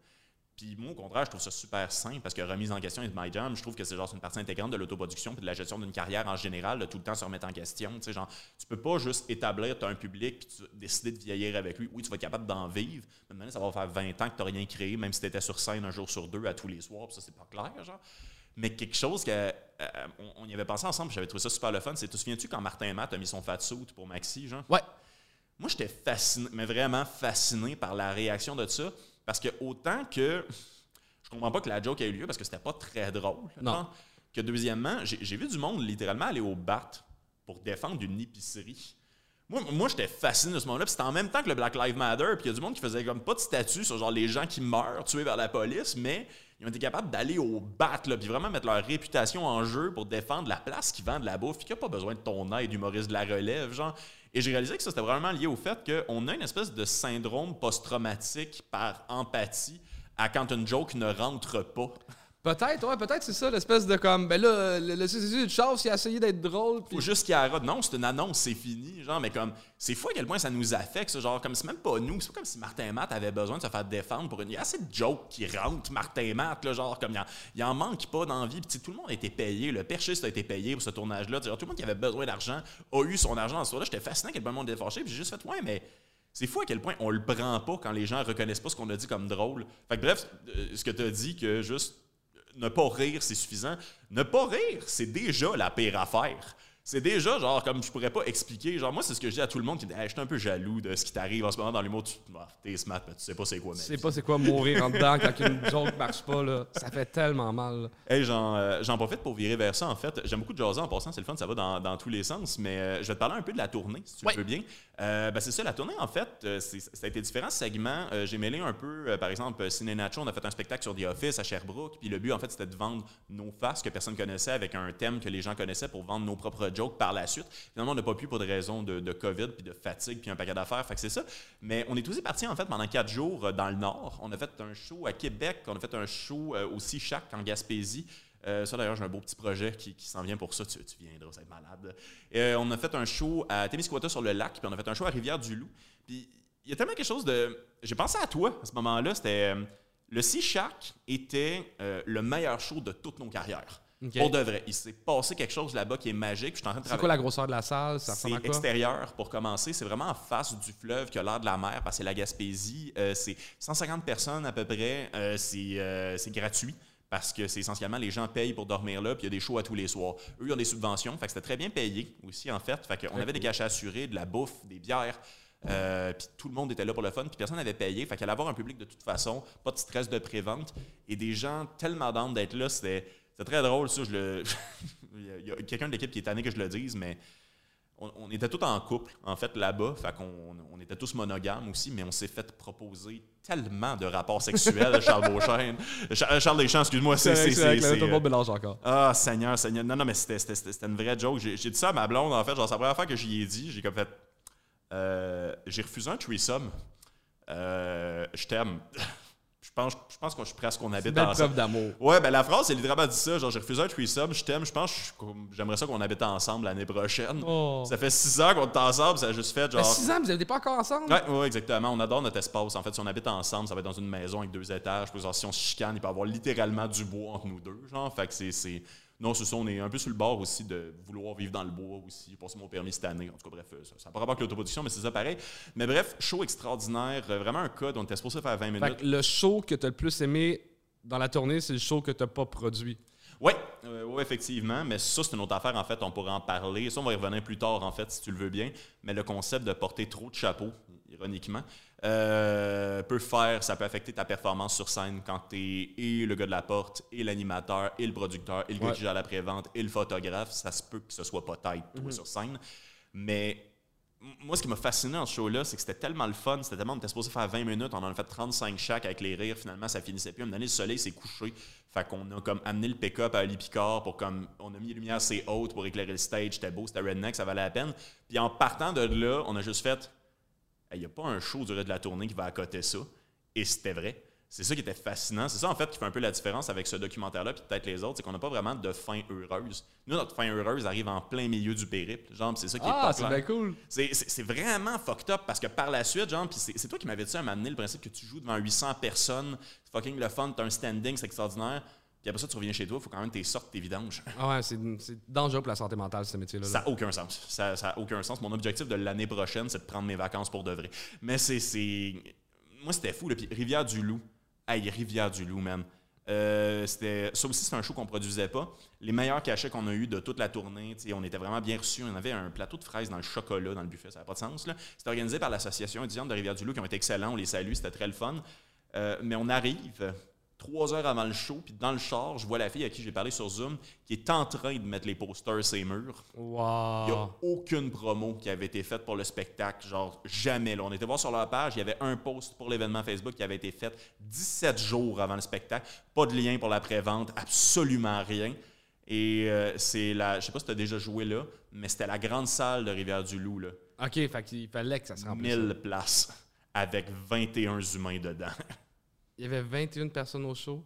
Puis moi, au contraire, je trouve ça super simple parce que remise en question et My Jam, je trouve que c'est genre une partie intégrante de l'autoproduction puis de la gestion d'une carrière en général, de tout le temps se remettre en question. Tu sais, genre, tu peux pas juste établir, tu as un public puis tu décider de vieillir avec lui. Oui, tu vas être capable d'en vivre, mais maintenant, ça va faire 20 ans que tu n'as rien créé, même si tu étais sur scène un jour sur deux à tous les soirs, puis ça, c'est pas clair, genre. Mais quelque chose que, euh, on, y avait pensé ensemble, j'avais trouvé ça super le fun, c'est, tu te souviens-tu quand Martin Matt a mis son fat suit pour Maxi, genre? Ouais. Moi, j'étais fasciné, mais vraiment fasciné par la réaction de ça. Parce que autant que je comprends pas que la joke ait eu lieu parce que c'était pas très drôle. Non. genre, Que deuxièmement, j'ai vu du monde littéralement aller au bat pour défendre une épicerie. Moi, moi j'étais fasciné de ce moment-là. C'était en même temps que le Black Lives Matter. Puis il y a du monde qui faisait comme pas de statut sur genre les gens qui meurent tués par la police, mais ils ont été capables d'aller au bat, là, puis vraiment mettre leur réputation en jeu pour défendre la place qui vend de la bouffe, puis qui n'a pas besoin de ton aide humoriste de la relève, genre. Et j'ai réalisé que ça, c'était vraiment lié au fait qu'on a une espèce de syndrome post-traumatique par empathie à quand une joke ne rentre pas. Peut-être, ouais, peut-être c'est ça, l'espèce de comme, ben là, le, le de Charles, il a essayé d'être drôle. Puis... Faut juste qu'il arrête. Non, c'est une annonce, c'est fini. Genre, mais comme, c'est fou à quel point ça nous affecte. Genre, comme c'est même pas nous. C'est pas comme si Martin Matt avait besoin de se faire défendre pour une. Il y a assez de jokes qui rentrent, Martin Matt, là, genre, comme il en, en manque pas d'envie. Puis tout le monde a été payé. Le perchiste a été payé pour ce tournage-là. Tout le monde qui avait besoin d'argent a eu son argent en ce là J'étais fasciné à quel point le monde était fâché. Puis j'ai juste fait, ouais, mais. C'est fou à quel point on le prend pas quand les gens reconnaissent pas ce qu'on a dit comme drôle. Fait que bref, euh, ce que tu as dit que juste ne pas rire, c'est suffisant. Ne pas rire, c'est déjà la pire affaire c'est déjà genre comme je pourrais pas expliquer. Genre moi c'est ce que je dis à tout le monde qui dit je suis un peu jaloux de ce qui t'arrive en ce moment dans l'humour. Tu ah, t'es smart mais tu sais pas c'est quoi. Tu sais pas c'est quoi mourir en dedans quand une joke marche pas là. Ça fait tellement mal. Hey, euh, j'en profite pour virer vers ça en fait. J'aime beaucoup de jaser en passant, c'est le fun, ça va dans, dans tous les sens. Mais euh, je vais te parler un peu de la tournée si tu le veux bien. Euh, ben, c'est ça la tournée en fait. ça a été différents segments. J'ai mêlé un peu par exemple Ciné Nacho, on a fait un spectacle sur The Office à Sherbrooke. Puis le but en fait c'était de vendre nos faces que personne connaissait avec un thème que les gens connaissaient pour vendre nos propres par la suite. Finalement, on n'a pas pu pour des raisons de, COVID, puis de fatigue, puis un paquet d'affaires. Fait c'est ça. Mais on est aussi parti en fait pendant quatre jours euh, dans le Nord. On a fait un show à Québec, on a fait un show euh, aussi chaque en Gaspésie. Euh, ça, d'ailleurs, j'ai un beau petit projet qui, s'en vient pour ça. Tu, viendras, ça être malade. on a fait un show à Témiscouata sur le lac, puis on a fait un show à Rivière-du-Loup. Puis il y a tellement quelque chose de. J'ai pensé à toi à ce moment-là. C'était. le Sea Shack était le meilleur show de toutes nos carrières. Pour de vrai. Il s'est passé quelque chose là-bas qui est magique. C'est quoi la grosseur de la salle? C'est extérieur pour commencer. C'est vraiment en face du fleuve qui a l'air de la mer parce que c'est la Gaspésie. Euh, c'est 150 personnes à peu près. Euh, euh, c'est gratuit parce que c'est essentiellement les gens payent pour dormir là, puis il y a des shows à tous les soirs. Eux, ils ont des subventions, fait que c'était très bien payé aussi, en fait. Fait qu'on avait des cachets assurés, de la bouffe, des bières. puis tout le monde était là pour le fun, puis personne n'avait payé. Fait allait avoir un public de toute façon, pas de stress de prévente. Et des gens tellement d'âme d'être là, c'était c'est très drôle, ça. Je le... Il y a quelqu'un de l'équipe qui est tanné que je le dise, mais on, était tous en couple, en fait, là-bas. Fait qu'on on était tous monogames aussi, mais on s'est fait proposer tellement de rapports sexuels, Charles Beauchesne. Charles Deschamps, excuse-moi, c'est. Tout le monde mélange encore. Ah, Seigneur, Seigneur. Non, non, mais c'était une vraie joke. J'ai dit ça à ma blonde, en fait. Genre, c'est la première fois que j'y ai dit. J'ai comme fait. Euh, j'ai refusé un threesome. Euh, je t'aime. Je pense, je pense que je suis presque qu'on habite ensemble. preuve d'amour. Ouais, ben la phrase, c'est littéralement dit ça. Genre, j'ai refusé un threesome, je t'aime, je pense, j'aimerais ça qu'on habite ensemble l'année prochaine. Oh. Ça fait six ans qu'on est ensemble, ça a juste fait genre. six ans, vous n'êtes pas encore ensemble? Ouais, ouais, exactement. On adore notre espace. En fait, si on habite ensemble, ça va être dans une maison avec deux étages. Puis, si on se chicane, il peut y avoir littéralement du bois entre nous deux. Genre, fait que c'est non, c'est ça, on est un peu sur le bord aussi de vouloir vivre dans le bois aussi, passer mon permis cette année. En tout cas, bref, ça n'a pas rapport avec l'autoproduction, mais c'est ça pareil. Mais bref, show extraordinaire, euh, vraiment un code, on était supposé faire 20 minutes. le show que tu as le plus aimé dans la tournée, c'est le show que tu n'as pas produit. Oui, euh, ouais, effectivement, mais ça, c'est une autre affaire, en fait, on pourrait en parler. Ça, on va y revenir plus tard, en fait, si tu le veux bien. Mais le concept de porter trop de chapeaux, ironiquement, euh, peut faire, ça peut affecter ta performance sur scène quand tu es et le gars de la porte, et l'animateur, et le producteur, et le gars qui gère la prévente, et le photographe. Ça se peut que ce soit pas tête, toi, mhm. sur scène. Mais moi, ce qui m'a fasciné dans ce show-là, c'est que c'était tellement le fun. C'était tellement, on était supposé faire 20 minutes, on en a fait 35 chaque avec les rires. Finalement, ça finissait plus. À un moment donné, le soleil s'est couché. Fait qu'on a comme amené le pick-up à Ali Picard pour comme, on a mis les lumières assez hautes pour éclairer le stage. C'était beau, c'était redneck, ça valait la peine. Puis en partant de là, on a juste fait, il n'y a pas un show durée de la tournée qui va accoter ça. Et c'était vrai. C'est ça qui était fascinant. C'est ça, en fait, qui fait un peu la différence avec ce documentaire-là, puis peut-être les autres, c'est qu'on n'a pas vraiment de fin heureuse. Nous, notre fin heureuse arrive en plein milieu du périple. Genre, c'est ça qui est Ah, c'est cool. C'est vraiment fucked up parce que par la suite, genre, puis c'est toi qui m'avais dit à m'amener le principe que tu joues devant 800 personnes, fucking le fun, t'as un standing, c'est extraordinaire. Puis après ça, tu reviens chez toi, il faut quand même que tu sortes tes vidanges. Ah ouais, c'est dangereux pour la santé mentale, ce métier-là. Ça n'a aucun sens. Ça n'a aucun sens. Mon objectif de l'année prochaine, c'est de prendre mes vacances pour de vrai. Mais c'est. Moi, c'était fou. Puis Rivière-du-Loup. Hey, Rivière-du-Loup, même. Euh, c'était ça aussi c'est un show qu'on produisait pas les meilleurs cachets qu'on a eu de toute la tournée on était vraiment bien reçus on avait un plateau de fraises dans le chocolat dans le buffet ça n'a pas de sens c'était organisé par l'association étudiante de Rivière-du-Loup qui ont été excellents on les salue c'était très le fun euh, mais on arrive trois heures avant le show, puis dans le char, je vois la fille à qui j'ai parlé sur Zoom qui est en train de mettre les posters sur ses murs. Wow. Il n'y a aucune promo qui avait été faite pour le spectacle, genre jamais. Là. On était voir sur leur page, il y avait un post pour l'événement Facebook qui avait été fait 17 jours avant le spectacle. Pas de lien pour la prévente, absolument rien. Et euh, c'est la. Je sais pas si tu as déjà joué là, mais c'était la grande salle de Rivière-du-Loup. OK, fait qu'il fallait que ça se remplisse. 1000 places avec 21 humains dedans. Il y avait 21 personnes au show.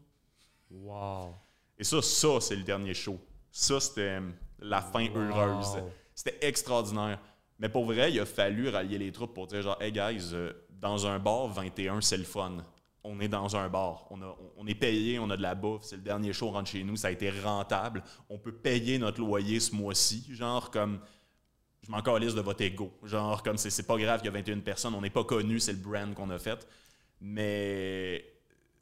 Wow. Et ça, ça, c'est le dernier show. Ça, c'était la fin heureuse. C'était extraordinaire. Mais pour vrai, il a fallu rallier les troupes pour dire genre, hey guys, euh, dans un bar, 21, c'est le fun. On est dans un bar. On, a- on est payé, on a de la bouffe. C'est le dernier show, on rentre chez nous. Ça a été rentable. On peut payer notre loyer ce mois-ci. Genre, comme. Je m'en calisse de votre ego. Genre, comme c'est c'est pas grave qu'il y a 21 personnes. On n'est pas connus, c'est le brand qu'on a fait. Mais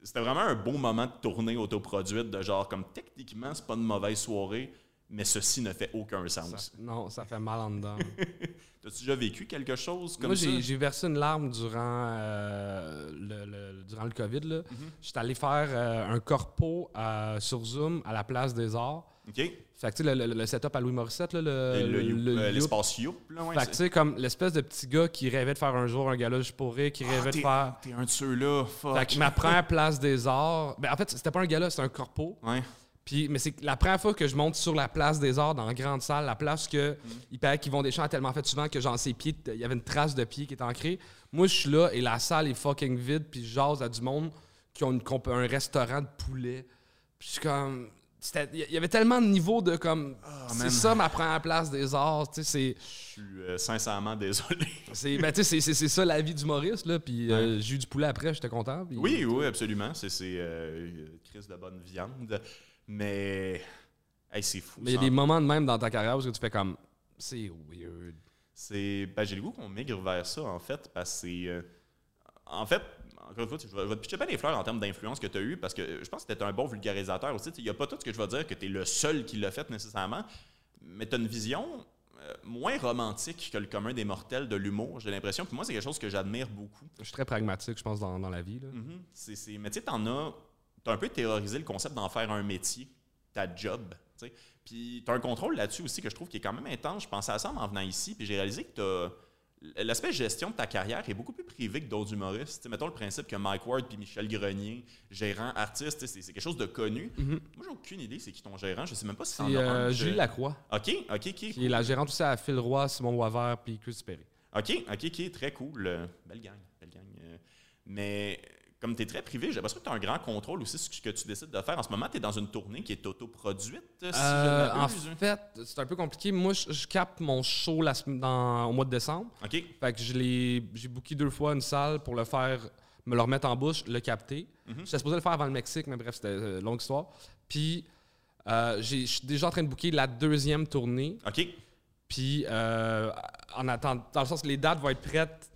c'était vraiment un beau moment de tournée autoproduite. De genre, comme techniquement, c'est pas une mauvaise soirée, mais ceci ne fait aucun Ça- sens. non, ça fait mal en dedans. T'as-tu déjà vécu quelque chose comme Moi, ça? j'ai j'ai versé une larme durant, euh, le, le- durant le COVID. là. Mhm. J'étais allé faire euh, un corpo euh, sur Zoom à la place des arts. OK. Fait que, tu sais, le, le- le setup à Louis Morissette, là, le, Et le you- le euh, Youp. L'espace Youp, là, ouais. Fait que, tu sais, comme l'espèce de petit gars qui rêvait de faire un jour un gala juste pour rire, qui Ah, rêvait de faire. T'es un de ceux-là, fuck. Fait que ma première place des arts. Ben, en fait, c'était pas un gala, c'était un corpo. Ouais. Puis, mais c'est la première fois que je monte sur la place des arts dans la grande salle, la place que Mm. il paraît qu'ils vont des champs tellement fait souvent que genre ses pieds, il y avait une trace de pied qui est ancrée. Moi, je suis là et la salle est fucking vide, puis je jase à du monde qui ont une un restaurant de poulet. Puis je suis comme. Il y avait tellement de niveaux de comme. c'est man. ça ma première place des arts, tu sais, c'est. Je suis euh, sincèrement désolé. C'est ben, tu sais, c'est- c'est c'est ça la vie d'humoriste, là. Puis euh, j'ai eu du poulet après, j'étais content. Oui, oui, absolument. C'est c'est, euh, crise de bonne viande. Mais. Hey, c'est fou. Mais il y a des moments de même dans ta carrière où tu fais comme. C'est weird. C'est, ben, j'ai le goût qu'on migre vers ça, en fait, parce que c'est. euh, en fait, encore une fois, je vais, je vais te pitcher pas des fleurs en termes d'influence que tu as eu, parce que je pense que tu es un bon vulgarisateur aussi. Il n'y a pas tout ce que je vais dire que tu es le seul qui l'a fait nécessairement, mais tu as une vision euh, moins romantique que le commun des mortels de l'humour, j'ai l'impression. Puis moi, c'est quelque chose que j'admire beaucoup. Je suis très pragmatique, je pense, dans, dans la vie. Là. C'est- c'est- Mais tu sais, t'en as. T'as un peu théorisé le concept d'en faire un métier, ta job. tu sais. Puis t'as un contrôle là-dessus aussi que je trouve qui est quand même intense. Je pensais à ça en venant ici, puis j'ai réalisé que t'as. L'aspect gestion de ta carrière est beaucoup plus privé que d'autres humoristes. Mettons le principe que Mike Ward puis Michel Grenier, gérant artiste, c'est quelque chose de connu. Mhm. Moi, j'ai aucune idée c'est qui ton gérant. Je sais même pas si C'est un. euh, Julie Lacroix, OK, OK, OK. qui est la gérante aussi à Phil Roy, Simon Boisvert puis Chris Perry. OK, OK, OK, très cool. Euh, Belle gang, belle gang. Euh, mais comme tu es très privé, j'ai l'impression que tu as un grand contrôle aussi sur ce que tu décides de faire. En ce moment, tu es dans une tournée qui est autoproduite, si Euh, en m'abuse. fait, c'est un peu compliqué. Moi, je, je capte mon show la dans, au mois de décembre. OK, Fait que je l'ai- j'ai booké deux fois une salle pour le faire, me le remettre en bouche, le capter. Mhm. J'étais supposé le faire avant le Mexique, mais bref, c'était une longue histoire. Puis, euh, je suis déjà en train de booker la deuxième tournée. OK. Puis, euh, en attendant, dans le sens que les dates vont être prêtes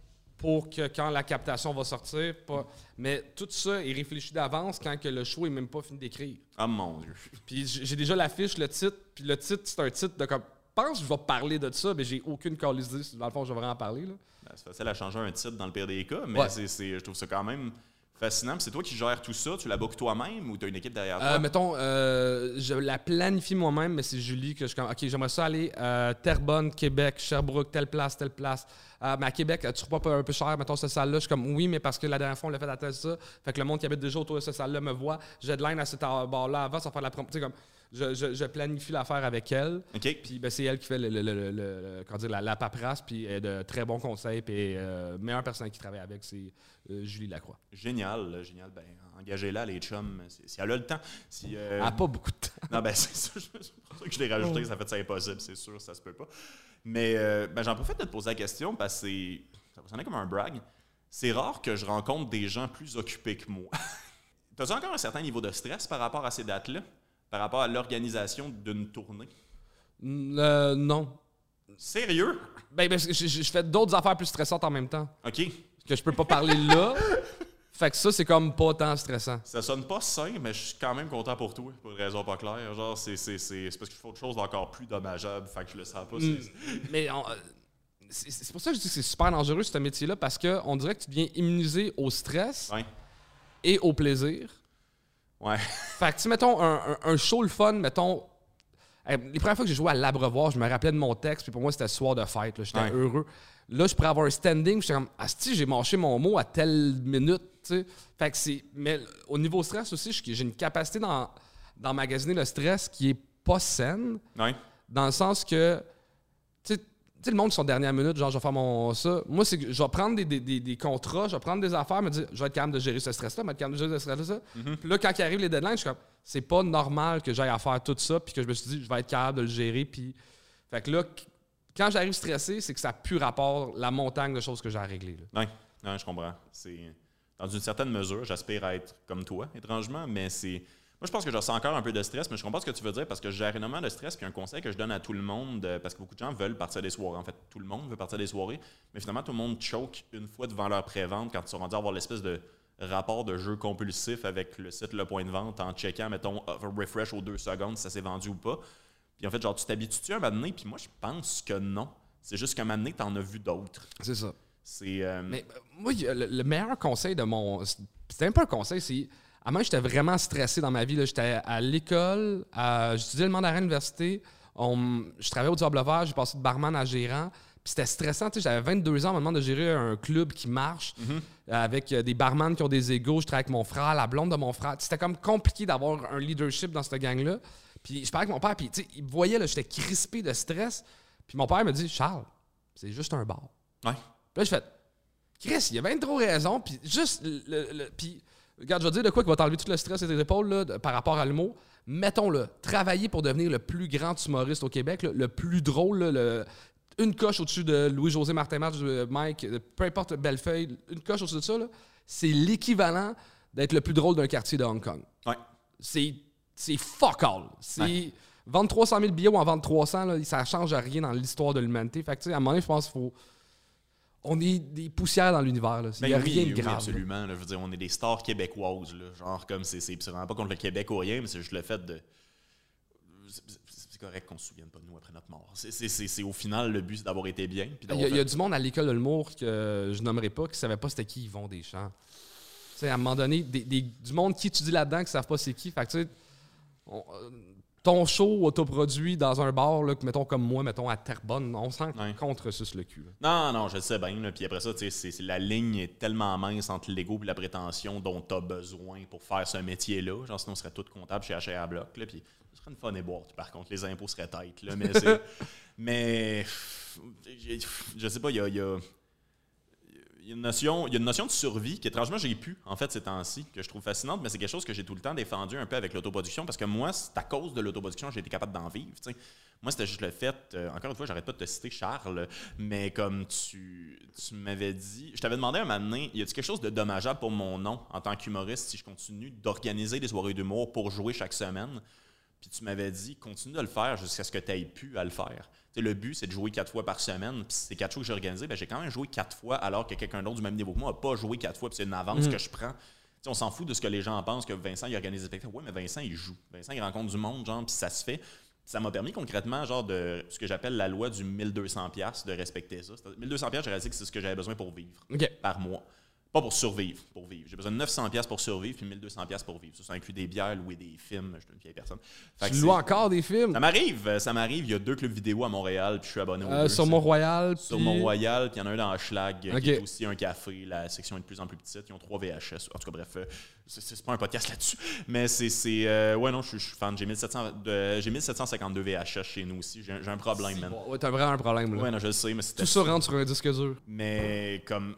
pour que quand la captation va sortir. Pas, mais tout ça est réfléchi d'avance quand que le show est même pas fini d'écrire. Ah mon Dieu. Puis j'ai déjà l'affiche, le titre. Puis le titre, c'est un titre de comme. Je pense que je vais parler de ça, mais j'ai aucune calice Dans le fond, je vais vraiment en parler. Ben, c'est facile à changer un titre dans le pire des cas, mais Ouais. c'est- je trouve ça quand même fascinant. C'est toi qui gères tout ça, tu la bookes toi-même ou tu as une équipe derrière toi? Euh, mettons, euh, je la planifie moi-même, mais c'est Julie que je OK, j'aimerais ça aller euh, Terrebonne, Québec, Sherbrooke, telle place, telle place. Euh, mais à Québec, tu trouves pas un peu cher, mettons, cette salle-là? Je suis comme, oui, mais parce que la dernière fois, on l'a fait à tel ça. Fait que le monde qui habite déjà autour de cette salle-là me voit. J'ai de line à cette bar-là avant, ça faire de la prom- tu sais, comme, je, je- je planifie l'affaire avec elle. Puis ben, c'est elle qui fait le, le- le- le- comment dire, la, la paperasse, puis elle a de très bons conseils. Puis euh, meilleure personne qui travaille avec, c'est euh, Julie Lacroix. Génial, génial. Ben, engagez-la, les chums, si, elle a le temps. Si, euh, Elle n'a pas beaucoup de temps. Non, ben c'est ça, c'est pour ça que je l'ai rajouté, ça fait ça impossible, c'est sûr, ça se peut pas. Mais euh, ben, j'en profite de te poser la question parce que c'est. Ça va sonner comme un brag. C'est rare que je rencontre des gens plus occupés que moi. T'as-tu encore un certain niveau de stress par rapport à ces dates-là? Par rapport à l'organisation d'une tournée? Euh, non. Sérieux? Ben, ben, je, je- je fais d'autres affaires plus stressantes en même temps. OK. Que je peux pas parler là. Fait que ça, c'est comme pas tant stressant. Ça sonne pas sain, mais je suis quand même content pour toi, pour une raison pas claire. Genre, c'est, c'est, c'est, c'est parce que je fais autre chose d'encore plus dommageable, fait que je le sens pas. Mm. c'est- Mais on- euh, c'est c'est pour ça que je dis que c'est super dangereux, ce métier-là, parce qu'on dirait que tu deviens immunisé au stress Ouais. et au plaisir. Ouais. Fait que, tu mettons, un, un- un show le fun, mettons. Les premières fois que j'ai joué à l'Abreuvoir, je me rappelais de mon texte, puis pour moi, c'était soir de fête. là, J'étais Ouais. heureux. Là, je pourrais avoir un standing, puis j'étais comme, Asti, j'ai mâché mon mot à telle minute. Fait que c'est. Mais au niveau stress aussi, je- j'ai une capacité d'emmagasiner le stress qui est pas saine, Ouais. dans le sens que. Tu sais, le monde qui sont dernière minute, genre, je vais faire mon. ça. Moi, c'est je vais prendre des, des, des, des contrats, je vais prendre des affaires, me dire, je vais être capable de gérer ce stress-là, je vais être capable de gérer ce stress-là. Puis là, quand il arrive les deadlines, je suis comme, c'est pas normal que j'aille à faire tout ça, puis que je me suis dit, je vais être capable de le gérer. Puis. Fait que là, quand j'arrive stressé, c'est que ça plus rapport la montagne de choses que j'ai à régler. Ouais, ouais, je comprends. C'est dans une certaine mesure, j'aspire à être comme toi, étrangement, mais c'est moi je pense que je ressens encore un peu de stress, mais je comprends ce que tu veux dire parce que gère énormément de stress. Puis un conseil que je donne à tout le monde, euh, parce que beaucoup de gens veulent partir des soirées. En fait, tout le monde veut partir des soirées, mais finalement tout le monde choke une fois devant leur pré-vente quand ils sont rendus à avoir l'espèce de rapport de jeu compulsif avec le site Le Point de Vente en checkant, mettons, euh, refresh aux deux secondes si ça s'est vendu ou pas. Puis en fait, genre, tu t'habitues à un moment donné, puis moi je pense que non. C'est juste qu'à un moment donné, t'en as vu d'autres. C'est ça. C'est. euh, Mais euh, moi, le, le meilleur conseil de mon. C'était même pas un conseil, c'est. À moi, j'étais vraiment stressé dans ma vie. J'étais à l'école, j'étudiais le mandarin à l'université. On- Je travaillais au Diable Vert, j'ai passé de barman à gérant. Puis c'était stressant. tu sais, J'avais 22 ans, on me demande de gérer un club qui marche avec euh, des barman qui ont des égaux. Je travaille avec mon frère, la blonde de mon frère. C'était comme compliqué d'avoir un leadership dans cette gang-là. Puis je parlais avec mon père, puis il me voyait, là, j'étais crispé de stress. Puis mon père me dit Charles, c'est juste un bar. ouais. Puis là, je fais Chris, il a bien trop raison. Puis juste, le, le- puis, regarde, je vais te dire de quoi qui va t'enlever tout le stress et tes épaules là, de- par rapport à l'humour. Mettons-le, travailler pour devenir le plus grand humoriste au Québec, là, le plus drôle, là, le- une coche au-dessus de Louis-José Martin-Match, de Mike, de- peu importe Bellefeuille, une coche au-dessus de ça, là, c'est l'équivalent d'être le plus drôle d'un quartier de Hong Kong. Ouais. C'est c'est fuck all. C'est. Ouais. Vendre 300 000 billets ou en vendre 300, là, ça change rien dans l'histoire de l'humanité. Fait que, tu sais, à un moment donné, je pense qu'il faut. On est des poussières dans l'univers. Il n'y a Ben oui, rien de oui, grave. absolument. là. je veux dire, on est des stars québécoises. Là. Genre, comme c'est. C'est vraiment pas contre le Québec ou rien, mais c'est juste le fait de. c'est- correct qu'on se souvienne pas de nous après notre mort. C'est- au final le but, c'est d'avoir été bien. Il y, a, y du monde à l'école de l'humour que je nommerai pas qui savait pas c'était qui Yvon Deschamps. Tu sais, à un moment donné, des, des- du monde qui étudie là-dedans qui savent pas c'est qui. Fait que, on- euh, ton show autoproduit dans un bar, là, que, mettons comme moi, mettons à Terrebonne, on sent Ouais. contre sus le cul. là. Non, non, je le sais bien. là. Puis après ça, tu sais, c'est- c'est- la ligne est tellement mince entre l'ego et la prétention dont tu as besoin pour faire ce métier-là. Genre, sinon, on serait tous comptables chez H&R Block. Là, puis ce serait une fun et boîte. Par contre, les impôts seraient têtes. Là, mais, mais je sais pas, il y a, y y a une notion, il y a une notion de survie qu'étrangement j'ai pu en fait ces temps-ci que je trouve fascinante, mais c'est quelque chose que j'ai tout le temps défendu un peu avec l'autoproduction parce que moi, c'est à cause de l'autoproduction j'ai été capable d'en vivre. Moi, c'était juste le fait, euh, encore une fois, j'arrête pas de te citer Charles, mais comme tu, tu m'avais dit, je t'avais demandé un moment donné, y a-t-il quelque chose de dommageable pour mon nom en tant qu'humoriste si je continue d'organiser des soirées d'humour pour jouer chaque semaine? Puis tu m'avais dit, continue de le faire jusqu'à ce que tu aies pu à le faire. Le but, c'est de jouer quatre fois par semaine. Puis c'est quatre shows que j'ai organisés. Ben, j'ai quand même joué quatre fois alors que quelqu'un d'autre du même niveau que moi n'a pas joué quatre fois. Puis c'est une avance que je prends. On s'en fout de ce que les gens pensent que Vincent il organise des spectacles. Oui, mais Vincent, il joue. Vincent, il rencontre du monde, genre, puis ça se fait. Ça m'a permis concrètement, genre, de ce que j'appelle la loi du 1200$ de respecter ça. C'est- 1200$, j'ai réalisé que c'est ce que j'avais besoin pour vivre par mois. Pas pour survivre, pour vivre. J'ai besoin de 900$ pièces pour survivre, puis 1200$ pièces pour vivre. Ça, ça inclut des bières, louer des films. Je suis une vieille personne. Fait Tu loues encore des films? Ça m'arrive, ça m'arrive. Il y a deux clubs vidéo à Montréal, puis je suis abonné aux euh, deux. sur Mont-Royal. Sur puis- Mont-Royal, puis il y en a un dans Schlag, qui est aussi un café. La section est de plus en plus petite. Ils ont trois VHS. En tout cas, bref, euh, c'est- pas un podcast là-dessus. Mais c'est. c'est, euh, ouais, non, je suis- je suis fan. J'ai 1700 de- j'ai 1752 VHS chez nous aussi. J'ai un- problème, man. Ouais, t'as vraiment un problème. Là. Ouais, non, je le sais, mais Tout ça rentre sur un disque dur. mais comme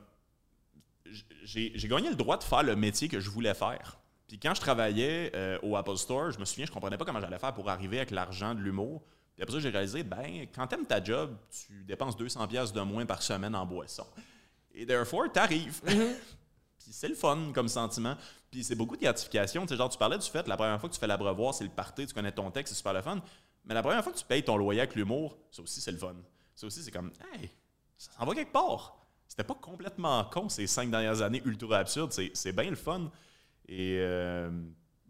j'ai gagné le droit de faire le métier que je voulais faire. Puis quand je travaillais euh, au Apple Store, je me souviens, je comprenais pas comment j'allais faire pour arriver avec l'argent de l'humour. Puis après ça, j'ai réalisé, ben, quand t'aimes ta job, tu dépenses 200 pièces de moins par semaine en boisson. Et therefore, t'arrives. Puis c'est le fun comme sentiment. Puis c'est beaucoup de gratification. Tu sais, genre, tu parlais du fait, la première fois que tu fais l'abreuvoir, c'est le party, tu connais ton texte, c'est super le fun. Mais la première fois que tu payes ton loyer avec l'humour, ça aussi, c'est le fun. Ça aussi, c'est comme, hey, ça s'en va quelque part. C'était pas complètement con ces cinq dernières années ultra absurdes. C'est, c'est bien le fun. Et euh,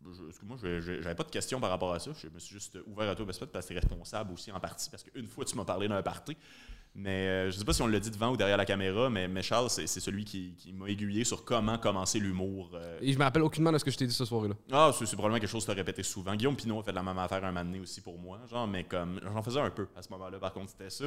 je- j'avais pas de questions par rapport à ça. Je me suis juste ouvert à toi parce que t'es responsable aussi en partie. Parce qu'une fois, tu m'as parlé d'un party. Mais euh, je sais pas si on l'a dit devant ou derrière la caméra, mais, mais Charles, c'est, c'est celui qui, qui m'a aiguillé sur comment commencer l'humour. euh. Et je me rappelle aucunement de ce que je t'ai dit ce soir-là. Ah, c'est, c'est probablement quelque chose que tu as répété souvent. Guillaume Pinot a fait la même affaire un moment donné aussi pour moi. Genre, mais comme j'en faisais un peu à ce moment-là, par contre, c'était ça.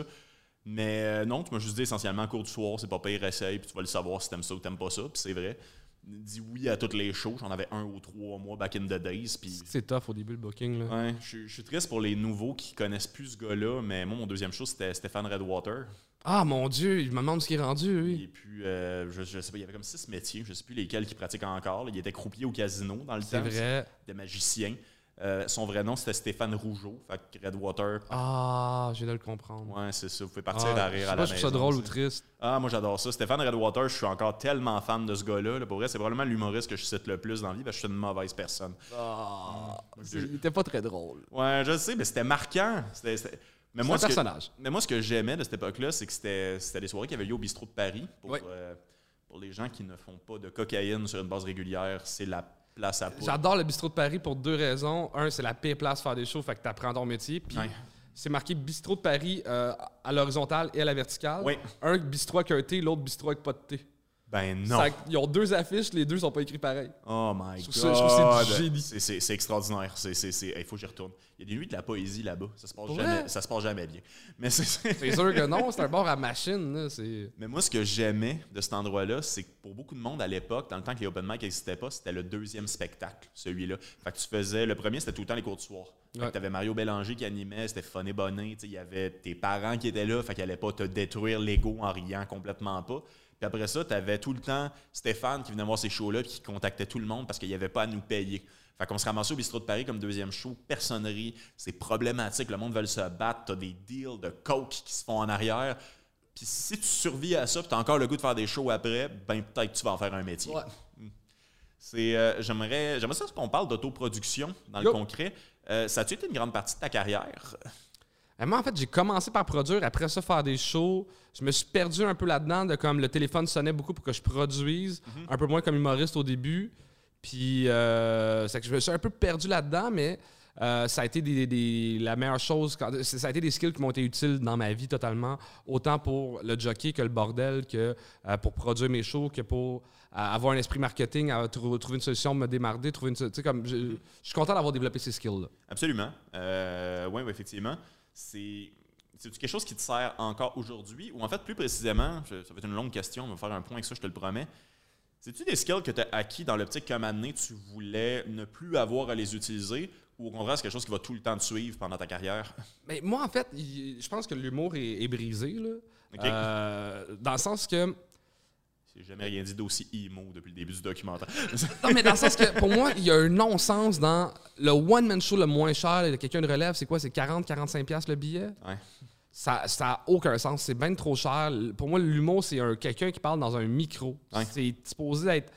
Mais euh, non, tu m'as juste dit essentiellement, cours du soir, c'est pas pire, essaye, puis tu vas le savoir si t'aimes ça ou t'aimes pas ça, puis c'est vrai. dit oui à toutes les shows. J'en avais un ou trois mois back in the days. Puis C'est tough au début le booking. Là. Ouais, je, suis- triste pour les nouveaux qui connaissent plus ce gars-là, mais moi, mon deuxième show, c'était Stéphane Redwater. Ah mon dieu, je me demande ce qui est rendu, lui. Et puis, euh, je, je sais pas, il y avait comme six métiers, je sais plus lesquels qu'il pratique encore. là. Il était croupier au casino dans le C'est temps. vrai. Il était magicien. Euh, son vrai nom, c'était Stéphane Rougeau. Fait que Redwater, Ah, j'ai de le comprendre. ouais, c'est ça. Vous pouvez partir Ah, à je rire à la je maison. trouve ça drôle ou triste. Ah, moi, j'adore ça. Stéphane Redwater, je suis encore tellement fan de ce gars-là. là. Pour vrai, c'est probablement l'humoriste que je cite le plus dans la vie parce que je suis une mauvaise personne. Ah, je- il était pas très drôle. Ouais, je sais, mais c'était marquant. C'était- c'était- Mais moi, un ce que- personnage. Mais moi, ce que j'aimais de cette époque-là, c'est que c'était c'était des soirées qui avaient lieu au bistrot de Paris. Pour, Oui. euh, pour les gens qui ne font pas de cocaïne sur une base régulière, c'est la place à poudre. J'adore le bistrot de Paris pour deux raisons. Un, c'est la pire place pour faire des shows, fait que t'apprends ton métier. Puis Ouais. c'est marqué bistrot de Paris euh, à l'horizontale et à la verticale. Oui. Un bistrot avec un T, l'autre bistrot avec pas de T. Ben non. Ça- Ils ont deux affiches, les deux sont pas écrits pareil. Oh my Je god. ça- je trouve que c'est du génie. C'est- extraordinaire. Il faut que j'y retourne. Il y a des nuits de la poésie là-bas. Ça se passe jamais. Ça se passe jamais bien. Mais c'est. Sûr que non, c'est un bar à machine. là. Mais moi, ce que j'aimais de cet endroit-là, c'est que pour beaucoup de monde à l'époque, dans le temps que les open mic n'existaient pas, c'était le deuxième spectacle, celui-là. Fait que tu faisais. Le premier, c'était tout le temps les cours du soir. Ouais. que t'avais Mario Bélanger qui animait, c'était Funny Bonnet, tu sais, il y avait tes parents qui étaient là, fait qu'ils allaient pas te détruire l'ego en riant complètement pas. Puis après ça, tu avais tout le temps Stéphane qui venait voir ces shows-là puis qui contactait tout le monde parce qu'il n'y avait pas à nous payer. Fait qu'on se ramassait au bistrot de Paris comme deuxième show, personnerie, c'est problématique, le monde veut se battre, t'as des deals de coke qui se font en arrière. Puis si tu survis à ça, puis t'as encore le goût de faire des shows après, ben peut-être que tu vas en faire un métier. C'est, euh, j'aimerais, j'aimerais ça qu'on parle d'autoproduction dans le concret. Euh, ça a-tu été une grande partie de ta carrière? Euh, Moi, en fait, j'ai commencé par produire, après ça, faire des shows. Je me suis perdu un peu là-dedans, de comme le téléphone sonnait beaucoup pour que je produise, un peu moins comme humoriste au début. Puis, euh, c'est que je me suis un peu perdu là-dedans, mais euh, ça a été des, des- la meilleure chose. quand- ça a été des skills qui m'ont été utiles dans ma vie totalement, autant pour le jockey que le bordel, que euh, pour produire mes shows, que pour avoir un esprit marketing, à trou- trouver une solution, me démarrer, trouver une. comme. Je, je suis content d'avoir développé ces skills-là. Absolument. Oui, oui, effectivement. C'est. C'est quelque chose qui te sert encore aujourd'hui, ou en fait, plus précisément, je- ça va être une longue question, on va faire un point avec ça, je te le promets. C'est-tu des skills que tu as acquis dans l'optique qu'à un moment donné, tu voulais ne plus avoir à les utiliser, ou au contraire, c'est quelque chose qui va tout le temps te suivre pendant ta carrière? Mais moi, en fait, je pense que l'humour est, est brisé. Là. Euh, dans le sens que. J'ai jamais rien dit d'aussi emo depuis le début du documentaire. Non, mais dans le sens que pour moi, il y a un non-sens dans le one-man show le moins cher. Quelqu'un de relève, c'est quoi? C'est 40-45$ piastres le billet? Ouais. Ça n'a aucun sens. C'est bien trop cher. Pour moi, l'humour, c'est un, quelqu'un qui parle dans un micro. Ouais. C'est supposé être.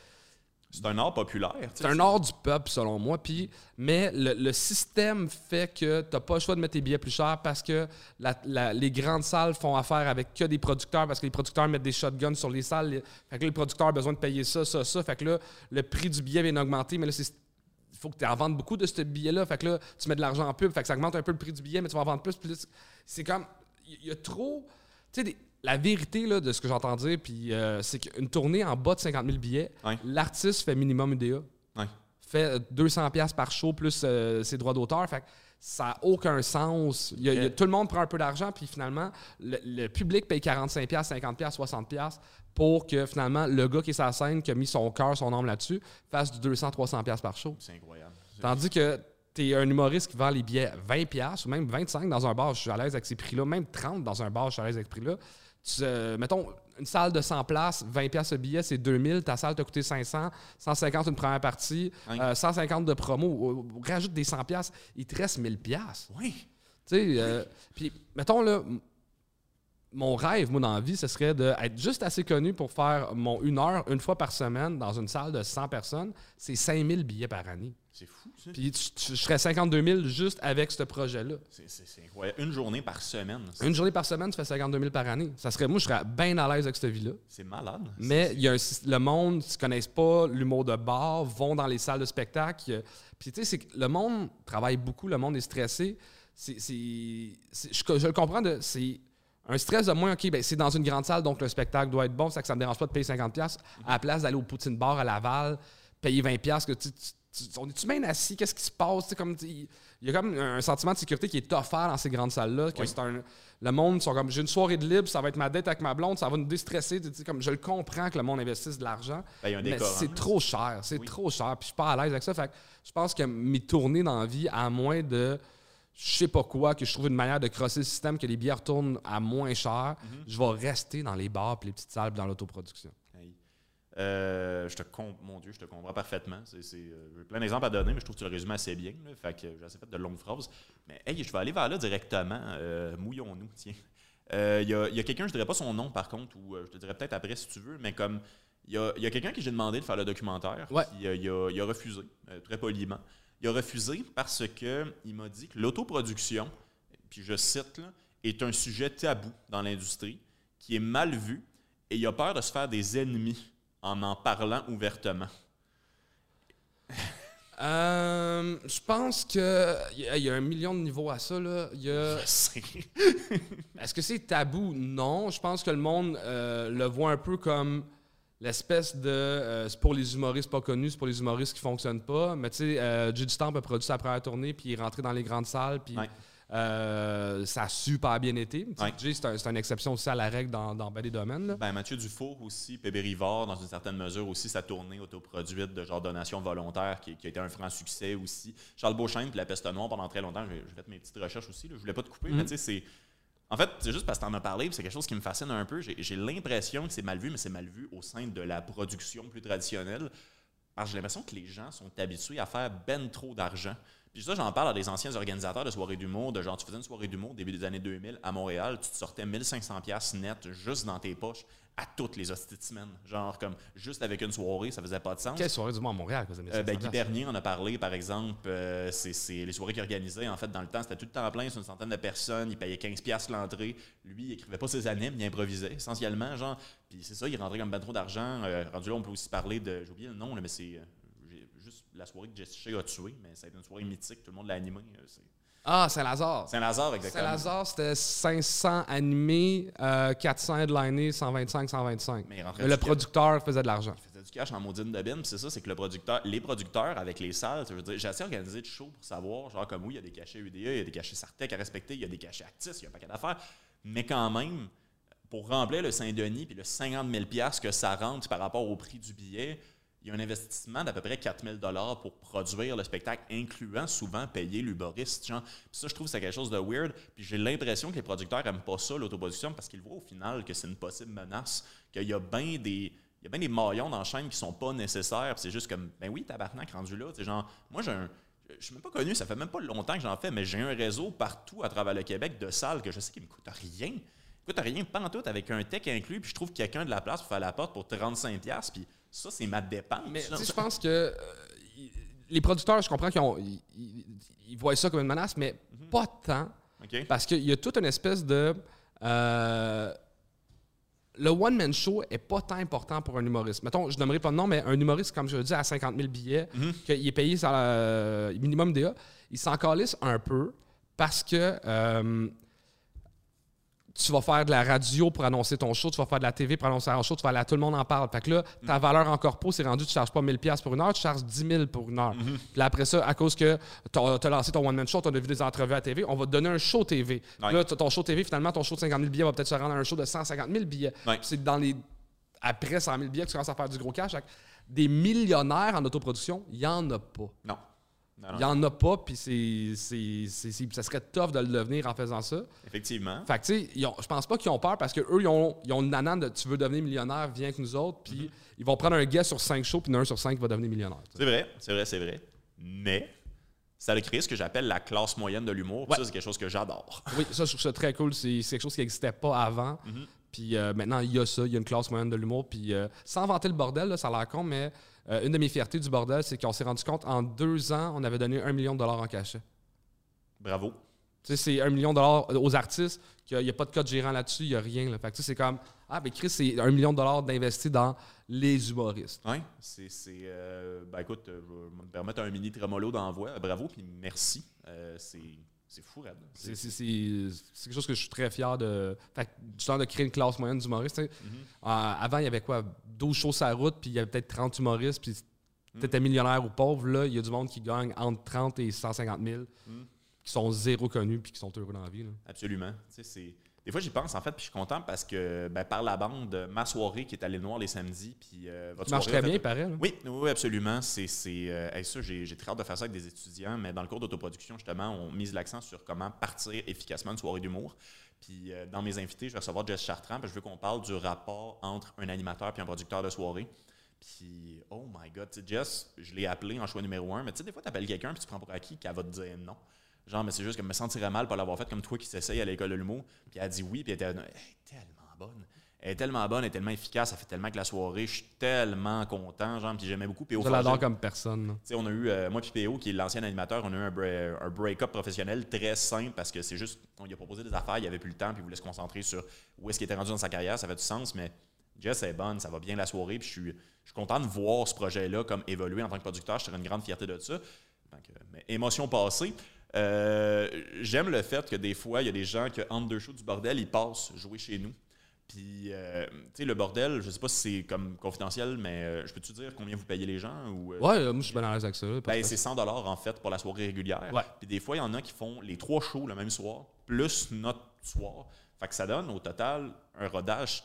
C'est un art populaire. C'est un art du peuple, selon moi. Puis, mais le, le système fait que tu n'as pas le choix de mettre tes billets plus chers parce que la- la- les grandes salles font affaire avec que des producteurs parce que les producteurs mettent des shotguns sur les salles. Les- Fait que là, le producteur a besoin de payer ça, ça, ça. Fait que là, le prix du billet vient d'augmenter, mais là, c'est. Il faut que tu en vendes beaucoup de ce billet-là. Fait que là, tu mets de l'argent en pub. Fait que ça augmente un peu le prix du billet, mais tu vas en vendre plus. Là, c'est- c'est comme. Il y a trop. Tu sais, des- la vérité là, de ce que j'entends dire, puis euh, c'est qu'une tournée en bas de 50 000 billets, Ouais. l'artiste fait minimum UDA Ouais. fait euh, 200 pièces par show plus euh, ses droits d'auteur. Fait que ça n'a aucun sens. Il y a- il y a- Ok. tout le monde prend un peu d'argent, puis finalement, le, le public paye 45 pièces, 50 pièces, 60 pièces pour que finalement, le gars qui est sur la scène, qui a mis son cœur, son âme là-dessus, fasse du 200, 300 pièces par show. C'est incroyable. Tandis que tu es un humoriste qui vend les billets 20 pièces ou même 25 dans un bar, je suis à l'aise avec ces prix-là, même 30 dans un bar, je suis à l'aise avec ces prix-là. Tu, euh, mettons, une salle de 100 places, 20 pièces le billet, c'est 2000, ta salle t'a coûté 500, 150 une première partie, Ouais. euh, 150 de promo, ou- ou rajoute des 100 pièces, il te reste 1000 pièces. Oui. Tu sais, euh, puis mettons là, mon rêve, moi, dans la vie, ce serait d'être juste assez connu pour faire mon une heure, une fois par semaine, dans une salle de 100 personnes. C'est 5000 billets par année. C'est fou, ça. Puis tu- tu- je serais 52 000 juste avec ce projet-là. C'est- C'est c'est incroyable. Une journée par semaine. c'est- Une journée par semaine, tu fais 52 000 par année. Ça serait, moi, je serais bien à l'aise avec cette vie-là. C'est malade. Mais il y a un syst- le monde, ne connaissent pas l'humour de bar, vont dans les salles de spectacle. Puis tu sais, c'est que le monde travaille beaucoup, le monde est stressé. C'est, c'est- c'est- je, je le comprends, de, c'est un stress de moins, OK, ben, c'est dans une grande salle, donc le spectacle doit être bon, ça que ça me dérange pas de payer 50$ pièces à la place d'aller au Poutine Bar à Laval, payer 20$, piastres, que tu, tu on est-tu bien assis? Qu'est-ce qui se passe? Comme, il y a comme un sentiment de sécurité qui est offert dans ces grandes salles-là. que Oui. c'est un- le monde sont comme, j'ai une soirée de libre, ça va être ma dette avec ma blonde, ça va nous déstresser. Comme, je le comprends que le monde investisse de l'argent. Ben, Mais décor. c'est hein. trop cher, c'est Oui. trop cher. Puis je suis pas à l'aise avec ça. Fait que je pense que mes tournées dans la vie, à moins de je sais pas quoi, que je trouve une manière de crosser le système, que les billets retournent à moins cher, Mhm. je vais rester dans les bars et les petites salles dans l'autoproduction. Hey. Euh, je te mon Dieu, je te comprends parfaitement. Euh, j'ai plein d'exemples à donner, mais je trouve que tu le résumes assez bien. là. fait que j'ai assez fait de longues phrases. Mais hey, je vais aller vers là directement. Euh, mouillons-nous, tiens. Il y a, quelqu'un, je dirais pas son nom par contre, ou je te dirais peut-être après si tu veux, mais comme il y a, quelqu'un qui j'ai demandé de faire le documentaire, Ouais. puis il, a, il a refusé, très poliment. Il a refusé parce que il m'a dit que l'autoproduction, puis je cite, là, est un sujet tabou dans l'industrie, qui est mal vu, et il a peur de se faire des ennemis en en parlant ouvertement. Euh, je pense que il y, a- il y a un million de niveaux à ça. Là. Il y a- Je sais. Est-ce que c'est tabou? Non. Je pense que le monde euh, le voit un peu comme l'espèce de. euh, c'est pour les humoristes pas connus, c'est pour les humoristes qui fonctionnent pas. Mais tu sais, euh, Jay du Temple a produit sa première tournée, puis il est rentré dans les grandes salles, puis Ouais. euh, ça a super bien été. Ouais. Jay, c'est un- une exception aussi à la règle dans, dans ben des domaines. là. Ben, Mathieu Dufour aussi, Pébé Rivard, dans une certaine mesure aussi, sa tournée autoproduite de genre donation volontaire qui, qui a été un franc succès aussi. Charles Beauchesne puis La Peste Noire pendant très longtemps, j'ai fait mes petites recherches aussi. Là. Je voulais pas te couper, mais tu sais, c'est. En fait, c'est juste parce que tu en as parlé, c'est quelque chose qui me fascine un peu. J'ai l'impression que c'est mal vu, mais c'est mal vu au sein de la production plus traditionnelle. J'ai l'impression que les gens sont habitués à faire ben trop d'argent. Puis ça, j'en parle à des anciens organisateurs de soirées d'humour, de genre, tu faisais une soirée d'humour début des années 2000 à Montréal, tu te sortais 1500$ piastres net juste dans tes poches à toutes les hosties de semaine. Genre, comme juste avec une soirée, ça faisait pas de sens. Quelle soirée du monde à Montréal que vous avez Euh, ben, Guy Bernier en a parlé, par exemple. euh, c'est les soirées qu'il organisait. En fait, dans le temps, c'était tout le temps plein, c'est une centaine de personnes. Il payait 15$ piastres l'entrée. Lui, il écrivait pas ses animes, il improvisait essentiellement. Genre, puis c'est ça, il rentrait comme ben trop d'argent. Euh, rendu là, on peut aussi parler de. J'ai oublié le nom, là, mais c'est euh, la soirée que Jesse Shea a tué, mais ça a été une soirée mythique, tout le monde l'a animé. euh, c'est Ah, Saint-Lazare. Saint-Lazare, exactement. Saint-Lazare, c'était 500 animés, euh, 400 headlinés, 125, 125. Mais le cash. producteur faisait de l'argent. Il faisait du cash en maudine de bin, c'est ça, c'est que le producteur, les producteurs avec les salles, j'ai assez organisé de show pour savoir, genre comme oui, il y a des cachets UDA, il y a des cachets Sartec à respecter, il y a des cachets Actis, il y a un paquet d'affaires, mais quand même, pour remplir le Saint-Denis puis le 50 000 piastres que ça rentre par rapport au prix du billet, il y a un investissement d'à peu près 4 000 pour produire le spectacle, incluant souvent payer l'humoriste. Ça, je trouve que c'est quelque chose de weird. Puis j'ai l'impression que les producteurs n'aiment pas ça, l'autoproduction, parce qu'ils voient au final que c'est une possible menace, qu'il y a bien des. Il y a bien des maillons dans la chaîne qui sont pas nécessaires. C'est juste comme, ben oui, tabarnak rendu là. Genre, moi, j'ai un. Je suis même pas connu, ça fait même pas longtemps que j'en fais, mais j'ai un réseau partout à travers le Québec de salles que je sais qui me coûtent rien. Écoute, rien, pas tout, avec un tech inclus, puis je trouve quelqu'un de la place pour faire la porte pour 35$, puis ça, c'est ma dépense. Mais je pense que euh, les producteurs, je comprends qu'ils ont- ils, voient ça comme une menace, mais Mhm. pas tant. OK? Parce qu'il y a toute une espèce de. euh, le one-man show est pas tant important pour un humoriste. Mettons, je nommerai pas de nom, mais un humoriste, comme je le dis, à 50 000 billets, Mhm. qu'il est payé sur le minimum DA, il s'en calisse un peu parce que euh, tu vas faire de la radio pour annoncer ton show, tu vas faire de la TV pour annoncer ton show, tu vas aller à tout le monde en parle. Fait que là, ta valeur en corpo, c'est rendu, tu charges pas 1000 pièces pour une heure, tu charges 10 000 pour une heure. Puis là, après ça, à cause que tu as, lancé ton one-man show, tu as vu des entrevues à TV, on va te donner un show TV. Puis. Là, ton show TV, finalement, ton show de 50 000 billets va peut-être se rendre à un show de 150 000 billets. Puis c'est dans les... Après 100 000 billets que tu commences à faire du gros cash. Des millionnaires en autoproduction, il n'y en a pas. Non. Il n'y en a pas, puis ça serait tough de le devenir en faisant ça. Effectivement. Fait que, tu sais, je pense pas qu'ils ont peur parce qu'eux, ils ont, ils ont une nanane de tu veux devenir millionnaire, viens avec nous autres, puis ils vont prendre un guest sur 5 shows, puis un sur 5 va devenir millionnaire. C'est vrai, c'est vrai, c'est vrai. Mais ça a créé ce que j'appelle la classe moyenne de l'humour. Ouais. Ça, c'est quelque chose que j'adore. Oui, ça, je trouve ça très cool. C'est, quelque chose qui n'existait pas avant. Puis euh, maintenant, il y a ça, il y a une classe moyenne de l'humour. Puis euh, sans vanter le bordel, là, ça a l'air con, mais euh, une de mes fiertés du bordel, c'est qu'on s'est rendu compte en deux ans, on avait donné un million de dollars en cachet. Bravo. Tu sais, c'est un million de dollars aux artistes, qu'il n'y a, pas de code gérant là-dessus, il n'y a rien. Là. Fait que tu sais, c'est comme, ah, ben Chris, c'est un million de dollars d'investi dans les humoristes. Oui, c'est. euh, ben écoute, euh, je vais me permettre un mini tremolo d'envoi. Bravo, puis merci. Euh, c'est, c'est fou, raide. C'est, quelque chose que je suis très fier de. Fait du temps de créer une classe moyenne d'humoristes. Mhm. Euh, avant, il y avait quoi 12 shows sur la route, puis il y avait peut-être 30 humoristes, puis T'étais millionnaire ou pauvre, là, il y a du monde qui gagne entre 30 et 150 000, Mm. qui sont zéro connus puis qui sont heureux dans la vie. là. Absolument. Tu sais, c'est- Des fois, j'y pense, en fait, puis je suis content parce que, ben, par la bande, ma soirée qui est allée noire les samedis, puis euh, votre Ça marche soirée, très en bien, il paraît. là. Oui, oui, absolument. C'est, c'est, euh, hey, ça, j'ai, j'ai très hâte de faire ça avec des étudiants, mais dans le cours d'autoproduction, justement, on mise l'accent sur comment partir efficacement une soirée d'humour. Puis euh, dans mes invités, je vais recevoir Jess Chartrand, puis je veux qu'on parle du rapport entre un animateur et un producteur de soirée. Puis, oh my God, tu sais, Jess, je l'ai appelé en choix numéro un, mais tu sais, des fois, tu appelles quelqu'un, puis tu prends pour acquis qu'elle va te dire non. Genre, mais c'est juste que je me sentirais mal pour l'avoir fait comme toi qui s'essaye à l'école de l'humour. Puis elle a dit oui, puis elle était elle est tellement bonne. Elle est tellement bonne, elle est tellement efficace, ça fait tellement que la soirée, je suis tellement content, genre, puis j'aimais beaucoup. Au Je l'adore comme personne. tu sais, on a eu, euh, moi puis PO, qui est l'ancien animateur, on a eu un, bra- un break-up professionnel très simple parce que c'est juste, on lui a proposé des affaires, il avait plus le temps, puis il voulait se concentrer sur où est-ce qu'il était rendu dans sa carrière, ça fait du sens, mais Jess est bonne, ça va bien la soirée, puis je suis, je suis content de voir ce projet-là comme évoluer en tant que producteur, je serais une grande fierté de ça. Donc, euh, mais émotion passée. Euh, J'aime le fait que des fois, il y a des gens qui, entre deux shows du bordel, ils passent jouer chez nous. Puis, euh, tu sais, le bordel, je sais pas si c'est comme confidentiel, mais euh, je peux-tu dire combien vous payez les gens? Ou, euh, Ouais, moi, je suis bien à l'aise avec ça. ben, c'est 100 en fait pour la soirée régulière. Ouais. Puis des fois, il y en a qui font les trois shows le même soir, plus notre soir. Fait que ça donne au total un rodage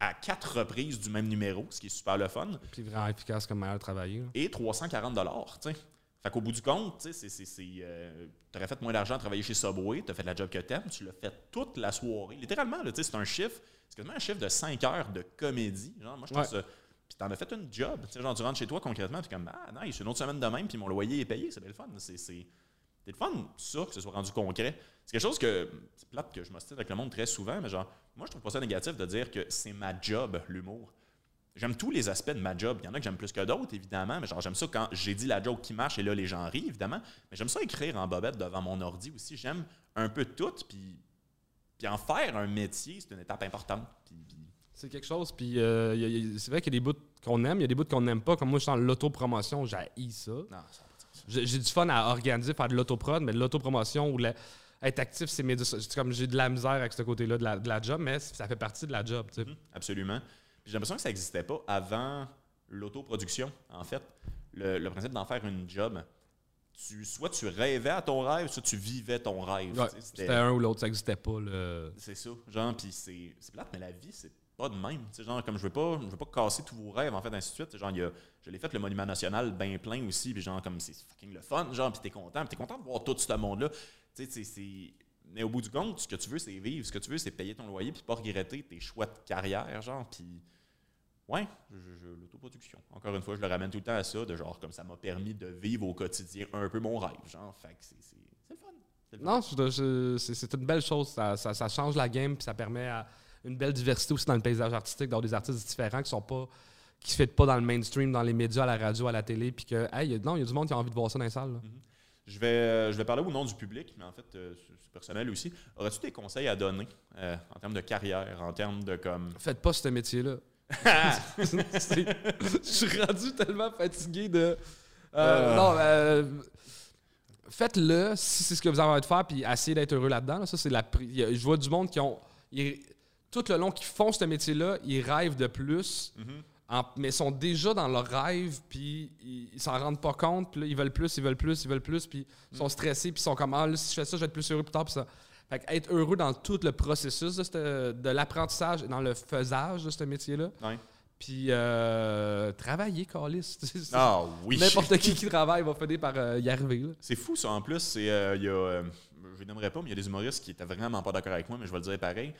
à quatre reprises du même numéro, ce qui est super le fun, Puis vraiment efficace comme manière de travailler. là. et 340 tu sais. Fait qu'au bout du compte, tu euh, t'aurais fait moins d'argent à travailler chez Subway, t'as fait la job que t'aimes, tu l'as fait toute la soirée. Littéralement, tu c'est un chiffre, c'est quasiment un chiffre de 5 heures de comédie. Genre, moi, je trouve Ouais. ça... Puis t'en as fait une job. Tu genre, tu rentres chez toi concrètement, puis comme, ah, nice, une autre semaine de même, puis mon loyer est payé, c'est bien le fun. C'est le fun, ça, que ce soit rendu concret. C'est quelque chose que, c'est plate que je m'ostine avec le monde très souvent, mais genre, moi, je trouve pas ça négatif de dire que c'est ma job, l'humour. J'aime tous les aspects de ma job. Il y en a que j'aime plus que d'autres, évidemment, mais genre, j'aime ça quand j'ai dit la joke qui marche et là, les gens rient, évidemment. Mais j'aime ça écrire en bobette devant mon ordi aussi. J'aime un peu tout, puis, puis en faire un métier, c'est une étape importante. Puis, puis- C'est quelque chose, puis euh, c'est vrai qu'il y a des bouts qu'on aime, il y a des bouts qu'on n'aime pas. Comme moi, je suis dans l'autopromotion, j'ai ça. J'ai du fun à organiser, faire de l'autoprod, mais de l'autopromotion ou la- être actif, c'est comme j'ai de la misère avec ce côté-là de la, de la job, mais ça fait partie de la job. tu sais. Mhm, absolument. J'ai l'impression que ça n'existait pas avant l'autoproduction, en fait. Le, le principe d'en faire une job. Tu, soit tu rêvais à ton rêve, soit tu vivais ton rêve. Ouais, C'était un ou l'autre, ça n'existait pas. le- C'est ça. Genre, puis c'est c'est plate, mais la vie, c'est pas de même. Genre, comme je veux pas, je veux pas casser tous vos rêves, en fait, ainsi de suite. Genre, y a, je l'ai fait le Monument National bien plein aussi, puis genre, comme c'est fucking le fun, genre, puis t'es content, puis t'es content de voir tout ce monde-là. Mais au bout du compte, ce que tu veux, c'est vivre. Ce que tu veux, c'est payer ton loyer, puis pas regretter tes choix de carrière, genre, puis. Ouais, l'autoproduction. Encore une fois, je le ramène tout le temps à ça, de genre, comme ça m'a permis de vivre au quotidien un peu mon rêve, genre, fait que c'est le fun. Le fun. Non, c'est une belle chose. Ça, ça- ça change la game, puis ça permet à une belle diversité aussi dans le paysage artistique, d'avoir des artistes différents qui sont pas qui se fêtent pas dans le mainstream, dans les médias, à la radio, à la télé, puis que, hey, y a- non, il y a du monde qui a envie de voir ça dans les salles. là. Je vais, euh, je vais parler au nom du public, mais en fait, euh, c'est c'est personnel aussi. Aurais-tu des conseils à donner euh, en termes de carrière, en termes de comme. Faites pas ce métier-là. Je suis rendu tellement fatigué de. Euh, Ah. Non, euh, faites-le si c'est ce que vous avez envie de faire, puis essayez d'être heureux là-dedans. là. Ça, c'est la. Je vois du monde qui ont. ils- tout le long qu'ils font ce métier-là, ils rêvent de plus, Mhm. en- mais sont déjà dans leur rêve, puis ils, ils s'en rendent pas compte, puis là, ils veulent plus, ils veulent plus, ils veulent plus, puis ils sont stressés, puis ils sont comme ah, là, si je fais ça, je vais être plus heureux plus tard, puis ça. Fait être heureux dans tout le processus de, cette- de l'apprentissage et dans le faisage de ce métier-là. Ouais. Puis euh, travailler, Calis. Ah oui! N'importe qui qui travaille va finir par euh, y arriver. C'est fou, ça. En plus, c'est, euh, il y a, euh, je n'aimerais pas, mais il y a des humoristes qui étaient vraiment pas d'accord avec moi, mais je vais le dire pareil.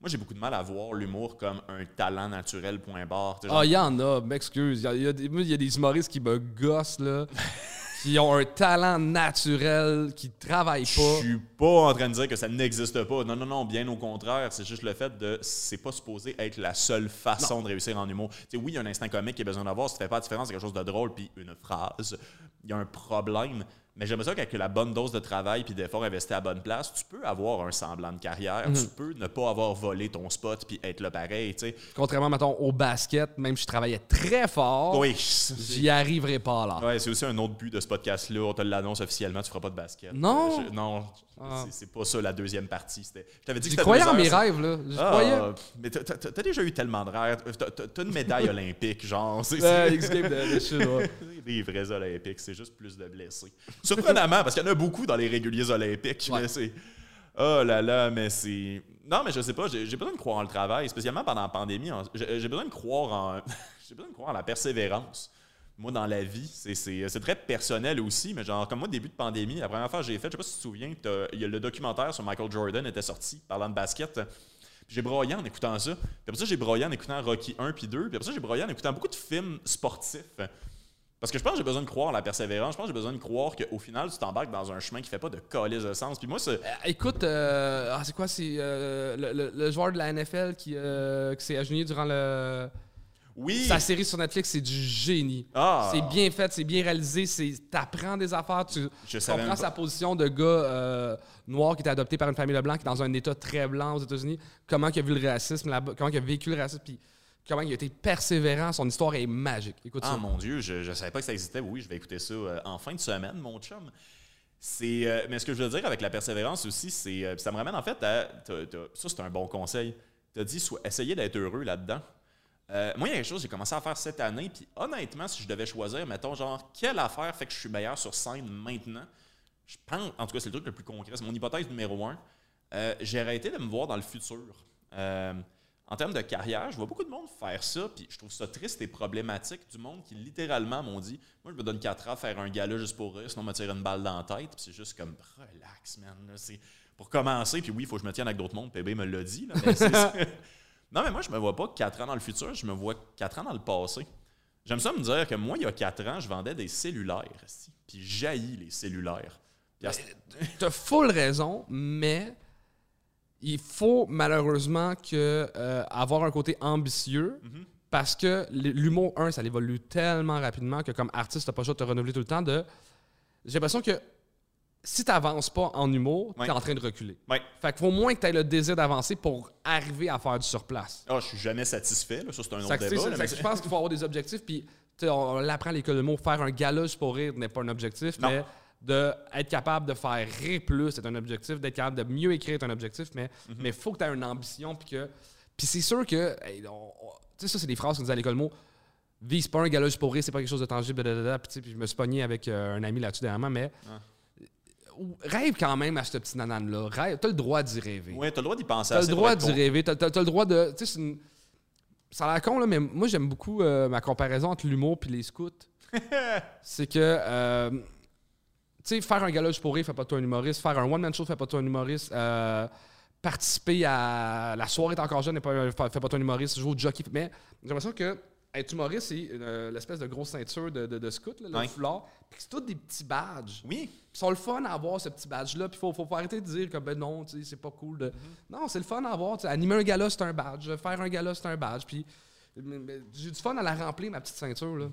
Moi, j'ai beaucoup de mal à voir l'humour comme un talent naturel, point barre. Genre, Ah, il y en a, m'excuse. Y y il y a des humoristes qui me gossent, là, qui ont un talent naturel, qui travaillent Je pas. suis pas en train de dire que ça n'existe pas. Non, non, non, bien au contraire. C'est juste le fait de. C'est pas supposé être la seule façon de réussir en humour. Oui, il y a un instinct comique qui a besoin d'avoir. Si tu fais pas la différence, c'est quelque chose de drôle, puis une phrase. Il y a un problème. Mais j'aimerais ça qu'avec la bonne dose de travail puis d'effort investi à la bonne place, tu peux avoir un semblant de carrière. Mhm. Tu peux ne pas avoir volé ton spot puis être là pareil. Contrairement, mettons, au basket, même si je travaillais très fort, Oui. j'y arriverai pas là. Ouais, c'est aussi un autre but de ce podcast-là. On te l'annonce officiellement, tu feras pas de basket. Non? Je- non, Ah. c'est- pas ça la deuxième partie. Je t'avais dit que croyais en mes rêves, là. J'y Ah, croyais. mais t'as- déjà eu tellement de rêves. T'as- T'as une médaille olympique, genre. C'est Ouais, de, de shit, ouais. des vrais olympiques, c'est juste plus de blessés. Surprenamment, parce qu'il y en a beaucoup dans les réguliers olympiques. Ouais. Mais c'est. Oh là là, mais c'est. Non, mais je sais pas, j'ai besoin de croire en le travail, spécialement pendant la pandémie. j'ai besoin de croire en. j'ai besoin de croire en la persévérance. Moi, dans la vie, c'est- c'est très personnel aussi, mais genre, comme moi, début de pandémie, la première fois que j'ai fait, je sais pas si tu te souviens, y a le documentaire sur Michael Jordan était sorti parlant de basket. J'ai broyé en écoutant ça. Puis après ça, j'ai broyé en écoutant Rocky 1 puis 2. Puis après ça, j'ai broyé en écoutant beaucoup de films sportifs. Parce que je pense que j'ai besoin de croire la persévérance. Je pense que j'ai besoin de croire qu'au final, tu t'embarques dans un chemin qui fait pas de calice de sens. Puis moi, c'est. Euh, écoute, euh, ah, c'est quoi? C'est euh, le, joueur de la NFL qui, euh, qui s'est agenouillé durant le, Oui! sa série sur Netflix, c'est du génie. Ah! C'est bien fait, c'est bien réalisé, c'est t'apprends des affaires, tu Je comprends sa position de gars euh, noir qui était adopté par une famille de blancs, qui est dans un état très blanc aux États-Unis, comment il a vu le racisme là-bas, comment il a vécu le racisme, puis comment il a été persévérant, son histoire est magique. Écoute Ah ça. mon Dieu, je, je savais pas que ça existait. Oui, je vais écouter ça euh, en fin de semaine, mon chum. C'est, euh, mais ce que je veux dire avec la persévérance aussi, c'est, ça me ramène en fait à, ça c'est un bon conseil. Tu as dit, essayez d'être heureux là-dedans. Euh, moi, il y a quelque chose que j'ai commencé à faire cette année, puis honnêtement, si je devais choisir, mettons, genre, quelle affaire fait que je suis meilleur sur scène maintenant, je pense, en tout cas, c'est le truc le plus concret, c'est mon hypothèse numéro un. Euh, j'ai arrêté de me voir dans le futur. Euh, en termes de carrière, je vois beaucoup de monde faire ça, puis je trouve ça triste et problématique. Du monde qui littéralement m'ont dit Moi, je me donne 4 ans à faire un gala juste pour rire, sinon me tirer une balle dans la tête. Puis c'est juste comme relax, man. là, pour commencer, puis oui, il faut que je me tienne avec d'autres mondes. PB me l'a dit. là, mais non, mais moi, je me vois pas 4 ans dans le futur, je me vois 4 ans dans le passé. J'aime ça me dire que moi, il y a 4 ans, je vendais des cellulaires, puis jaillis les cellulaires. Ce- T'as full raison, mais il faut malheureusement que euh, avoir un côté ambitieux Mhm. parce que l'humour, un, ça évolue tellement rapidement que comme artiste, t'as pas le choix de te renouveler tout le temps. De... J'ai l'impression que si t'avances pas en humour, Ouais. t'es en train de reculer. Ouais. Fait qu'il faut au moins que t'aies le désir d'avancer pour arriver à faire du surplace. Ah, je suis jamais satisfait, là. ça c'est un autre tu débat. ça- là, fait mais que je pense qu'il faut avoir des objectifs. Puis, tu on, on l'apprend à l'école de mots. Faire un gala pour rire n'est pas un objectif, Non. mais d'être capable de faire rire plus, c'est un objectif. D'être capable de mieux écrire, c'est un objectif. Mais Mhm. il faut que tu aies une ambition. Puis que. Puis c'est sûr que. hey, tu sais, ça, c'est des phrases qu'on disait à l'école de mots. Vise pas un gala juste pour rire, c'est pas quelque chose de tangible. blablabla. Tu puis je me suis pogné avec euh, un ami là-dessus dernièrement, mais. Ah. Rêve quand même à ce petit nanane-là. Rêve, t'as le droit d'y rêver. Ouais, t'as le droit d'y penser T'as le droit d'y rêver. T'as, t'as- t'as le droit de. Tu sais, c'est une- Ça a l'air con, là, mais moi, j'aime beaucoup euh, ma comparaison entre l'humour et les scouts. c'est que. euh, tu sais, faire un gala pour rire, fait pas de toi un humoriste. Faire un one-man show, fait pas de toi un humoriste. Euh, participer à La soirée est encore jeune, fait pas de toi un humoriste. Jouer au jockey. Mais j'ai l'impression que être humoriste, c'est euh, l'espèce de grosse ceinture de, de, de scout, là, le Ouais. foulard. Puis c'est tous des petits badges. Oui, Ils sont le fun à avoir ce petit badge-là. Puis il faut, faut, arrêter de dire que ben non, c'est pas cool. De... Non, c'est le fun à avoir. tu sais. Animer un gala, c'est un badge. Faire un gala, c'est un badge. Puis j'ai du fun à la remplir, ma petite ceinture. Là.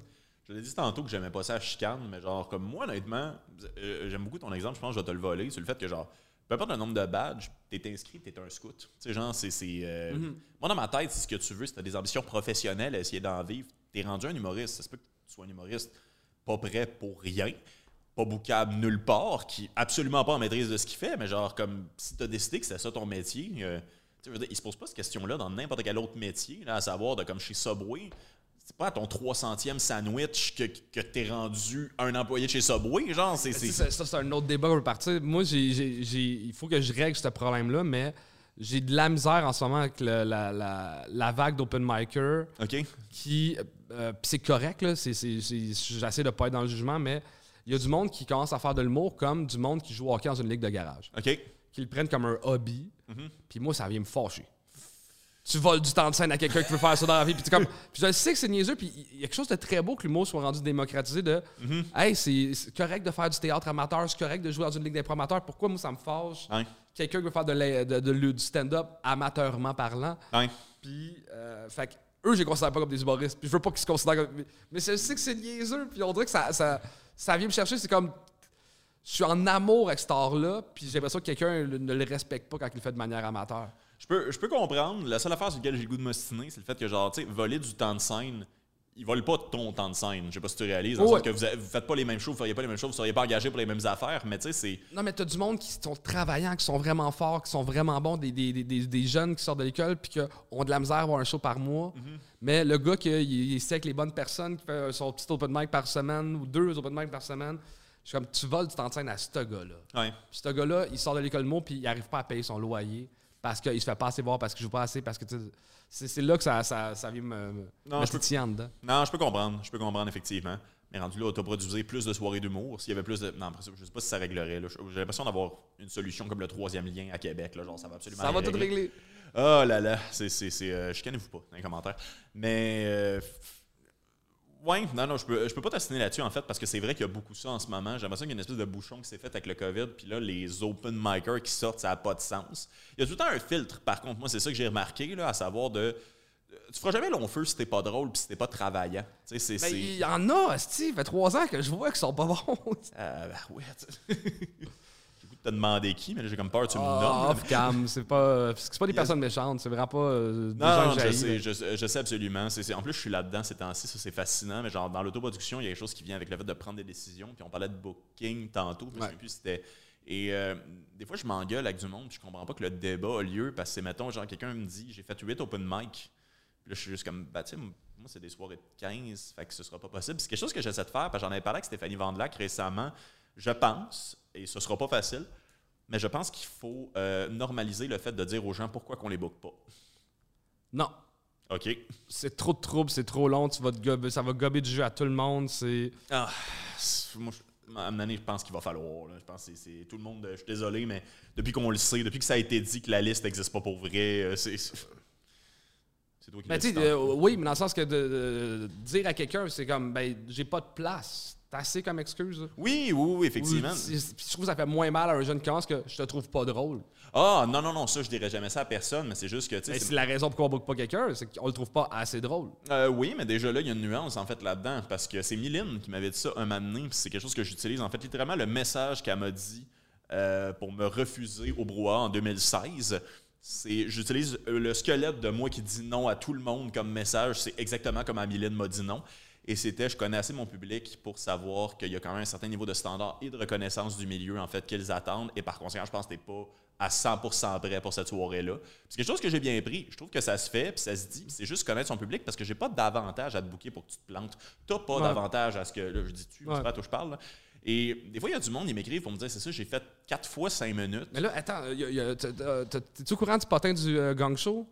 je l'ai dit tantôt que j'aimais pas ça à chicane, mais genre, comme moi, honnêtement, euh, j'aime beaucoup ton exemple, je pense que je vais te le voler, sur le fait que, genre, peu importe le nombre de badges, t'es inscrit, t'es un scout. Tu sais, genre, c'est. c'est, euh, Moi, dans ma tête, c'est ce que tu veux, si t'as des ambitions professionnelles, essayer d'en vivre, t'es rendu un humoriste. Ça se peut que tu sois un humoriste pas prêt pour rien, pas boucable nulle part, qui absolument pas en maîtrise de ce qu'il fait, mais genre, comme si t'as décidé que c'était ça ton métier, euh, tu sais, je veux dire, il se pose pas cette question-là dans n'importe quel autre métier, là, à savoir, de comme chez Subway. C'est pas à ton 300e sandwich que, que t'es rendu un employé de chez Subway, genre, c'est. C'est- Ça, c'est un autre débat pour partir. Moi, j'ai, j'ai- j'ai- il faut que je règle ce problème-là, mais j'ai de la misère en ce moment avec le- la, la- la vague d'open micer. OK? qui. euh, puis c'est correct, là. c'est- c'est- c'est- J'essaie de pas être dans le jugement, mais il y a du monde qui commence à faire de l'humour comme du monde qui joue au hockey dans une ligue de garage. OK? Qui le prennent comme un hobby. Mhm. Puis moi, ça vient me fâcher. Tu voles du temps de scène à quelqu'un qui veut faire ça dans la vie. Puis, comme, puis je sais que c'est niaiseux. Puis il y a quelque chose de très beau que l'humour soit rendu démocratisé. De, Mhm. hey, c'est correct de faire du théâtre amateur, c'est correct de jouer dans une ligue d'impro amateur. Pourquoi moi, ça me fâche? Quelqu'un qui veut faire de, la- de- de- du stand-up amateurement parlant? Puis, euh, fait que eux, je les considère pas comme des humoristes. Puis je veux pas qu'ils se considèrent comme. Mais je sais que c'est niaiseux. Puis on dirait que ça, ça, ça vient me chercher. C'est comme. je suis en amour avec cet art-là, puis j'ai l'impression que quelqu'un ne le respecte pas quand il le fait de manière amateur. Je peux, je peux comprendre. La seule affaire sur laquelle j'ai le goût de m'ostiner, c'est le fait que, genre, tu sais, voler du temps de scène, ils volent pas ton temps de scène. Je sais pas si tu réalises. Dans le Ouais. que vous, vous faites pas les mêmes choses, vous feriez pas les mêmes choses, vous seriez pas engagé pour les mêmes affaires, mais tu sais, c'est. Non, mais t'as du monde qui sont travaillants, qui sont vraiment forts, qui sont vraiment bons, des, des, des- des- des jeunes qui sortent de l'école puis qui ont de la misère à avoir un show par mois. Mais le gars qui il, ici avec les bonnes personnes, qui fait son petit open mic par semaine ou deux open mic par semaine, je suis comme, tu voles du temps de scène à ce gars-là. Ouais. Ce gars-là, il sort de l'école mot puis il arrive pas à payer son loyer parce qu'il se fait pas assez voir, parce qu'il joue pas assez, parce que c'est là que ça, ça, ça vient me, me, Non, je peux- titiller en dedans. Non, je peux comprendre. Je peux comprendre, effectivement. Mais rendu là, autoproduisé plus de soirées d'humour. S'il y avait plus de. Non, je sais pas si ça réglerait. J'ai l'impression d'avoir une solution comme le troisième lien à Québec. Là. Genre, ça va absolument Ça va tout régler. Oh là là, c'est. c'est, c'est euh, chicanez-vous pas dans les commentaires. Mais. euh, ouais, non, non, je peux, je peux pas t'assiner là-dessus, en fait, parce que c'est vrai qu'il y a beaucoup ça en ce moment. J'ai l'impression qu'il y a une espèce de bouchon qui s'est fait avec le COVID, puis là, les open micers qui sortent, ça n'a pas de sens. Il y a tout le temps un filtre, par contre. Moi, c'est ça que j'ai remarqué, là, à savoir de. Tu feras jamais long feu si t'es pas drôle puis si t'es pas travaillant. Tu sais, c'est. Mais c'est- il y en a, Steve. Fait trois ans que je vois qu'ils sont pas bons. Euh, ben ouais, tu- J'ai le goût de te demander qui, mais là, j'ai comme peur tu me Ah, nommes. off cam, c'est pas, c'est pas des personnes méchantes, c'est vraiment pas euh, des Non, gens je sais, je, sais absolument. C'est- c'est- en plus, je suis là-dedans ces temps-ci, ça c'est fascinant. Mais genre, dans l'autoproduction, il y a quelque chose qui vient avec le fait de prendre des décisions. Puis on parlait de booking tantôt, je me souviens plus c'était. Et euh, des fois, je m'engueule avec du monde, puis je comprends pas que le débat a lieu parce que, c'est, mettons, genre, quelqu'un me dit, j'ai fait 8 open mic. Puis là, je suis juste comme, bah, tu sais, moi, c'est des soirées de 15, fait que ce sera pas possible. C'est quelque chose que j'essaie de faire, parce que j'en avais parlé avec Stéphanie Vandelac récemment. Je pense, et ce sera pas facile, mais je pense qu'il faut euh, normaliser le fait de dire aux gens pourquoi qu'on les book pas. Non, OK? c'est trop de troubles, c'est trop long, tu vas te gober- ça va gober du jeu à tout le monde, c'est... Ah, c'est- moi, je, à un moment donné, je pense qu'il va falloir. là. Je pense que c'est- tout le monde. Je suis désolé, mais depuis qu'on le sait, depuis que ça a été dit que la liste n'existe pas pour vrai, euh, c'est. C'est toi qui Ben, sais, euh, oui, mais dans le sens que de, de- de dire à quelqu'un, c'est comme, ben, j'ai pas de place. T'as assez comme excuse. Oui, oui, oui, effectivement. Puis je trouve que ça fait moins mal à un jeune qui commence que je te trouve pas drôle. Ah, non, non, non, ça, je dirais jamais ça à personne, mais c'est juste que, tu sais. Mais c'est- c'est la raison pourquoi on book pas quelqu'un, c'est qu'on le trouve pas assez drôle. Euh, oui, mais déjà là, il y a une nuance en fait là-dedans parce que c'est Mylène qui m'avait dit ça un moment donné, puis c'est quelque chose que j'utilise en fait littéralement le message qu'elle m'a dit euh, pour me refuser au brouhaha en 2016. C'est j'utilise euh, le squelette de moi qui dit non à tout le monde comme message, c'est exactement comme Mylène m'a dit non. Et c'était, je connais assez mon public pour savoir qu'il y a quand même un certain niveau de standard et de reconnaissance du milieu, en fait, qu'ils attendent. Et par conséquent, je pense que t'es pas à 100% prêt pour cette soirée-là. C'est quelque chose que j'ai bien pris. Je trouve que ça se fait, puis ça se dit. C'est juste connaître son public parce que j'ai pas d'avantage à te booker pour que tu te plantes. T'as pas Ouais. d'avantage à ce que. Là, je dis tu, Ouais. c'est pas à toi je parle. là. Et des fois, il y a du monde, ils m'écrivent pour me dire c'est ça, j'ai fait quatre fois cinq minutes. Mais là, attends, t'es-tu au courant du potin du euh, gang show?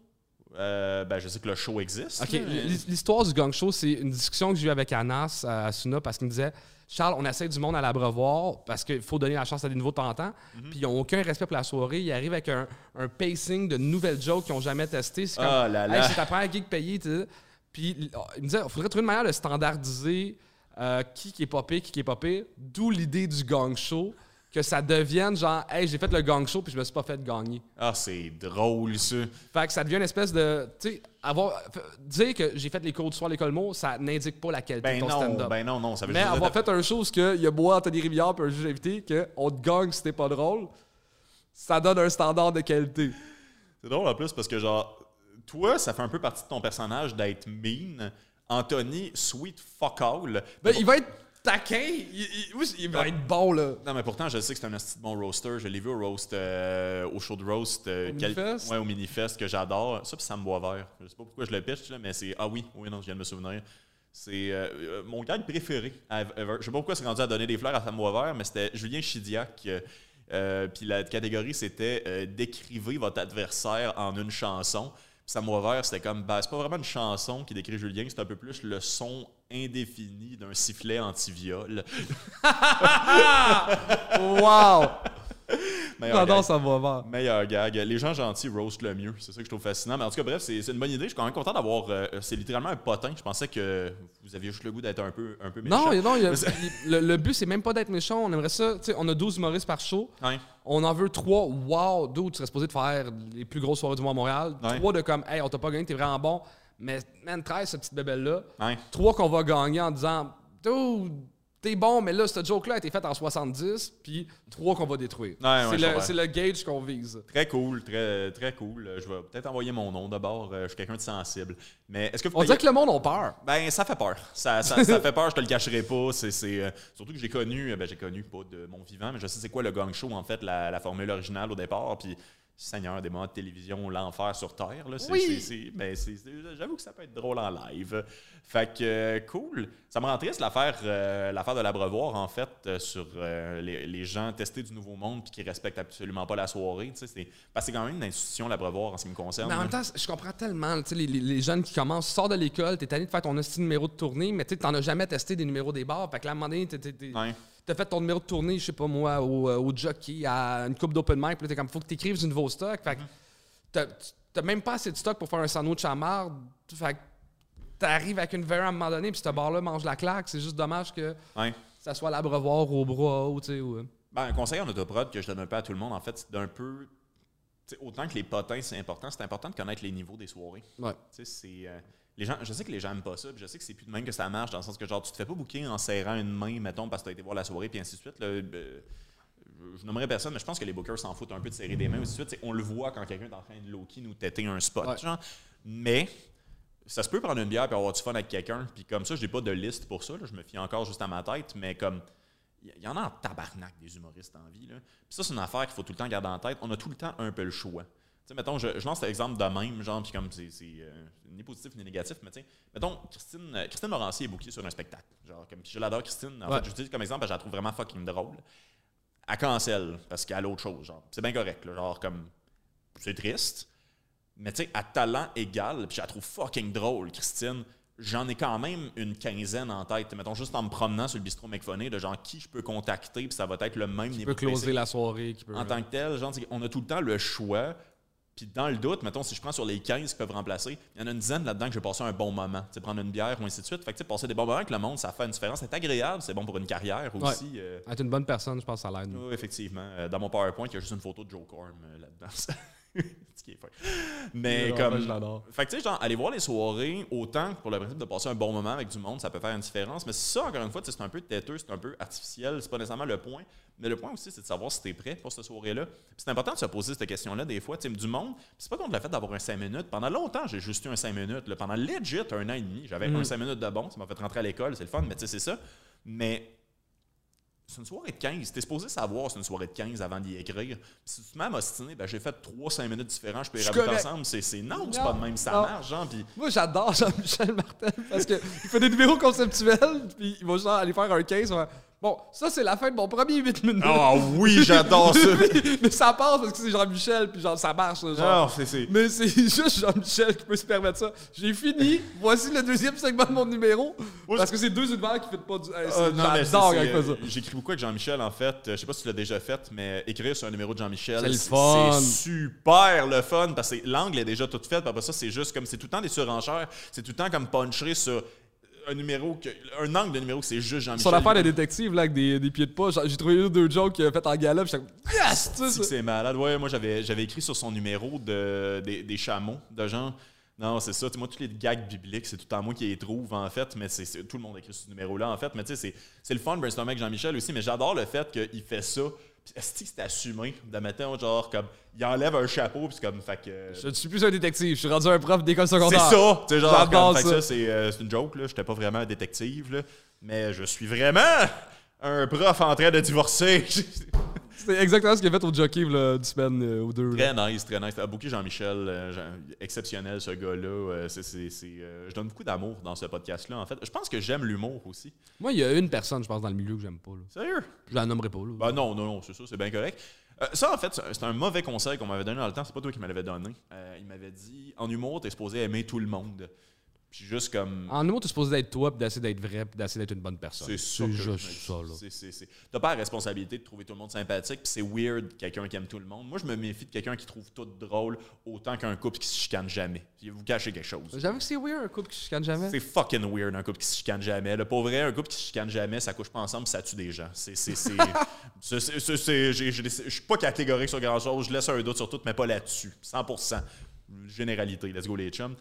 Euh, ben, je sais que le show existe. OK, mais- l'histoire du gang show, c'est une discussion que j'ai eue avec Anas à Asuna parce qu'il me disait Charles, on essaie du monde à l'abreuvoir parce qu'il faut donner la chance à des nouveaux de temps en temps. Mhm. Puis ils n'ont aucun respect pour la soirée. Ils arrivent avec un, un pacing de nouvelles jokes qu'ils n'ont jamais testé. C'est comme là Hey, là. c'est ta première gig payée. Puis il il me disait il faudrait trouver une manière de standardiser euh, qui, qui est pire, qui, qui est pire. D'où l'idée du gang show. Que ça devienne genre, hey, j'ai fait le gang show puis je me suis pas fait gagner. Ah, c'est drôle, ça. Fait que ça devient une espèce de. Tu sais, avoir. dire que j'ai fait les cours du soir à l'école mot, ça n'indique pas la qualité Ben de ton stand-up. ben non, non. Ça veut Mais avoir fait un show où il y a moi, Anthony Rivière puis un juge invité, qu'on te gagne si t'es pas drôle, ça donne un standard de qualité. C'est drôle en plus parce que, genre, toi, ça fait un peu partie de ton personnage d'être mean. Anthony, sweet fuck all. Ben, il va être taquin. Il, il- oui, il va être bon, là. Non, mais pourtant, je sais que c'est un de bon roaster. Je l'ai vu au roast, euh, au show de roast. euh, Au quel- Minifest? Ouais, au Minifest, que j'adore. Ça, puis Sam Boisvert. Je sais pas pourquoi je le pitch, là, mais c'est. Ah oui, oui, non, je viens de me souvenir. C'est euh, mon gag préféré. ever. Je sais pas pourquoi c'est rendu à donner des fleurs à Sam Boisvert, mais c'était Julien Chidiac. puis la catégorie, c'était Décrivez votre adversaire en une chanson. Puis Sam Boisvert, c'était comme. Ben, c'est pas vraiment une chanson qui décrit Julien, c'est un peu plus le son indéfini d'un sifflet anti-viol. Wow! Meilleur gag. ça va voir. Meilleur gag. Les gens gentils roast le mieux. C'est ça que je trouve fascinant. Mais en tout cas, bref, c'est une bonne idée. Je suis quand même content d'avoir. euh, c'est littéralement un potin. Je pensais que vous aviez juste le goût d'être un peu, un peu méchant. Non, non il a- il- le, le but, c'est même pas d'être méchant. On aimerait ça. tu sais, on a 12 humoristes par show. On en veut trois. Wow, d'où tu serais supposé de faire les plus grosses soirées du mois à Montréal. Ouais. Trois de comme, hey, on t'a pas gagné, t'es vraiment bon. Mais, man, 13, cette petite bébelle-là. Ouais. Trois qu'on va gagner en disant, t'es bon, mais là, cette joke-là a été faite en 70, puis trois qu'on va détruire. Ouais, c'est, le, le gauge qu'on vise. Très cool, très, très cool. Je vais peut-être envoyer mon nom d'abord. Euh, Je suis quelqu'un de sensible. Mais est-ce que vous On dirait que le monde a peur. Ben, ça fait peur. Ça, ça, ça fait peur, je te le cacherai pas. C'est, euh, surtout que j'ai connu, euh, ben, j'ai connu pas de mon vivant, mais je sais c'est quoi le gang show, en fait, la, la formule originale au départ. Puis, Seigneur, des moments de télévision, l'enfer sur Terre. Là, Oui. ben, j'avoue que ça peut être drôle en live. Fait que, euh, cool. Ça me rend triste l'affaire, euh, l'affaire de l'abreuvoir, en fait, euh, sur euh, les, les gens testés du Nouveau Monde puis qui respectent absolument pas la soirée. C'est, parce que c'est quand même une institution, l'abreuvoir, en ce qui me concerne. Mais en même temps, je comprends tellement, les, les- les jeunes qui commencent, sors de l'école, t'es tanné de faire ton hostie numéro de tournée, mais tu t'en as jamais testé des numéros des bars. Fait que là, à un moment donné, t'es- t'es- t'es- Ouais. T'as fait ton numéro de tournée, je sais pas moi, au, euh, au jockey, à une coupe d'open mic, puis t'es comme, faut que t'écrives du nouveau stock. Fait que t'as- t'as même pas assez de stock pour faire un sandwich à marde. Fait que t'arrives avec une verre à un moment donné, puis ce bar-là mange la claque. C'est juste dommage que ça soit l'abreuvoir au bras, ou tu sais, ou... euh, Ben, un conseil en autoprod que je donne un peu à tout le monde, en fait, c'est d'un peu. autant que les potins, c'est important, c'est important de connaître les niveaux des soirées. Ouais. Tu sais, c'est. euh, les gens, je sais que les gens n'aiment pas ça, puis je sais que c'est plus de même que ça marche, dans le sens que genre tu te fais pas booker en serrant une main, mettons, parce que tu as été voir la soirée, puis ainsi de suite. là. Euh, je nommerai personne, mais je pense que les bookers s'en foutent un peu de serrer des mains, ainsi de suite. On le voit quand quelqu'un est en train de low-key nous têter un spot. Ouais. Genre. Mais ça se peut prendre une bière et avoir du fun avec quelqu'un. Puis comme ça, je n'ai pas de liste pour ça. là. Je me fie encore juste à ma tête. Mais comme il y en a en tabarnak des humoristes en vie. Là. Puis ça, c'est une affaire qu'il faut tout le temps garder en tête. On a tout le temps un peu le choix. Sais, mettons, je, je lance cet exemple de même, genre, puis comme c'est c'est, euh, ni positif ni négatif, mais tu sais, mettons, Christine, euh, Christine Morancier est bookée sur un spectacle. Genre, comme, puis je l'adore, Christine. En Ouais. fait, je l'utilise comme exemple parce que je la trouve vraiment fucking drôle. Elle cancelle parce qu'elle a autre chose, genre. C'est bien correct, là, genre, comme, c'est triste, mais tu sais, à talent égal, puis je la trouve fucking drôle, Christine. J'en ai quand même une quinzaine en tête. Mettons, juste en me promenant sur le bistrot McPhoney, de genre qui je peux contacter, puis ça va être le même Qui niveau peut closer la soirée, qui peut... en tant que tel, genre, on a tout le temps le choix. Puis dans le doute, mettons, si je prends sur les 15 qui peuvent remplacer, il y en a une dizaine là-dedans que je vais passer un bon moment. Tu sais, prendre une bière ou ainsi de suite. Fait que, tu sais, passer des bons moments avec le monde, ça fait une différence. C'est agréable, c'est bon pour une carrière aussi. euh, Être une bonne personne, je pense que ça l'aide. oui, effectivement. Euh, dans mon PowerPoint, il y a juste une photo de Joe Corm euh, là-dedans. Ce qui est fin. Mais comme. je l'adore. Fait que tu sais, genre, aller voir les soirées, autant que pour le principe de passer un bon moment avec du monde, ça peut faire une différence. Mais ça, encore une fois, tu c'est un peu têteux, c'est un peu artificiel, c'est pas nécessairement le point. Mais le point aussi, c'est de savoir si t'es prêt pour cette soirée-là. C'est important de se poser cette question-là des fois. Tu sais, du monde, c'est pas contre le fait d'avoir un 5 minutes. Pendant longtemps, j'ai juste eu un 5 minutes. là. Pendant legit un an et demi, j'avais Mm. un 5 minutes de bon. Ça m'a fait rentrer à l'école, c'est le fun, mais tu sais, c'est ça. Mais c'est une soirée de 15. T'es supposé savoir c'est une soirée de 15 avant d'y écrire. Puis si tu te mets à m'ostiner, ben j'ai fait 3-5 minutes différents, je peux suis rajouter ensemble. C'est, c'est non, c'est pas de même, ça non. marche, genre. Puis Moi, j'adore Jean-Michel Martel parce qu'il fait des numéros conceptuels, puis il va genre aller faire un 15. ouais. Bon, ça, c'est la fin de mon premier 8 minutes. Ah oui, j'adore ça. mais ça passe parce que c'est Jean-Michel, puis genre, ça marche. là, genre. Non, c'est, c'est- Mais c'est juste Jean-Michel qui peut se permettre ça. J'ai fini. Voici le deuxième segment de mon numéro. Parce que c'est deux univers qui ne pas du. Hey, Ah, non, c'est- J'adore c'est, ça. euh, J'écris beaucoup avec Jean-Michel, en fait. Euh, Je sais pas si tu l'as déjà fait, mais écrire sur un numéro de Jean-Michel, C'est super le fun parce que l'angle est déjà tout fait. Puis après ça, c'est juste comme c'est tout le temps des surenchères. C'est tout le temps comme puncher sur un numéro, que, un angle de numéro que c'est juste Jean-Michel. Sur l'affaire des détectives là, avec des, des pieds de genre, j'ai trouvé deux jokes qu'il a fait en galop. J'étais comme, yes! C'est malade. Ouais, moi, j'avais, j'avais écrit sur son numéro de, des, des chameaux, de gens. Non, c'est ça. Tu sais, moi, tous les gags bibliques, c'est tout temps moi qui les trouve, en fait. Mais c'est, tout le monde écrit sur ce numéro-là, en fait. Mais tu sais, c'est, le fun de brainstormer avec Jean-Michel aussi. Mais j'adore le fait qu'il fait ça. C'est assumé de mettre, genre, comme, il enlève un chapeau, puis c'est comme, fait que. Je ne suis plus un détective, je suis rendu un prof d'école C'est secondaire. ça! Tu sais, genre, comme, ça. ça, c'est, euh, c'est une joke, là. J'étais pas vraiment un détective, là. Mais je suis vraiment un prof en train de divorcer. C'est exactement ce qu'il a fait au jockey là, une semaine euh, ou deux. là. Très nice, très nice. Beaucoup Jean-Michel, euh, Jean- exceptionnel ce gars-là. Euh, c'est- c'est- c'est, euh, je donne beaucoup d'amour dans ce podcast-là, en fait. Je pense que j'aime l'humour aussi. Moi, il y a une personne, je pense, dans le milieu que j'aime pas. Là. Sérieux? Je la nommerai pas. Là. Ben non, non, non, c'est ça, c'est bien correct. Euh, ça, en fait, c'est- c'est un mauvais conseil qu'on m'avait donné dans le temps. C'est pas toi qui me l'avais donné. Euh, il m'avait dit en humour, t'es supposé aimer tout le monde. Puis juste comme. En humour, tu es supposé d'être toi, puis d'essayer d'être vrai, puis d'essayer d'être une bonne personne. C'est ça. que je me juste ça. Là. C'est- c'est- c'est- T'as pas la responsabilité de trouver tout le monde sympathique, puis c'est weird quelqu'un qui aime tout le monde. Moi, je me méfie de quelqu'un qui trouve tout drôle autant qu'un couple qui se chicane jamais. Vous cachez quelque chose. J'avoue que c'est weird, un couple qui se chicane jamais. C'est fucking weird un couple qui se chicane jamais. Le pauvre vrai, un couple qui se chicane jamais, ça couche pas ensemble, ça tue des gens. C'est, c'est, c'est, c'est- c'est- c'est- c'est- je suis pas catégorique sur grand chose, je laisse un doute sur tout, mais pas là-dessus. 100%. Généralité, let's go les chums.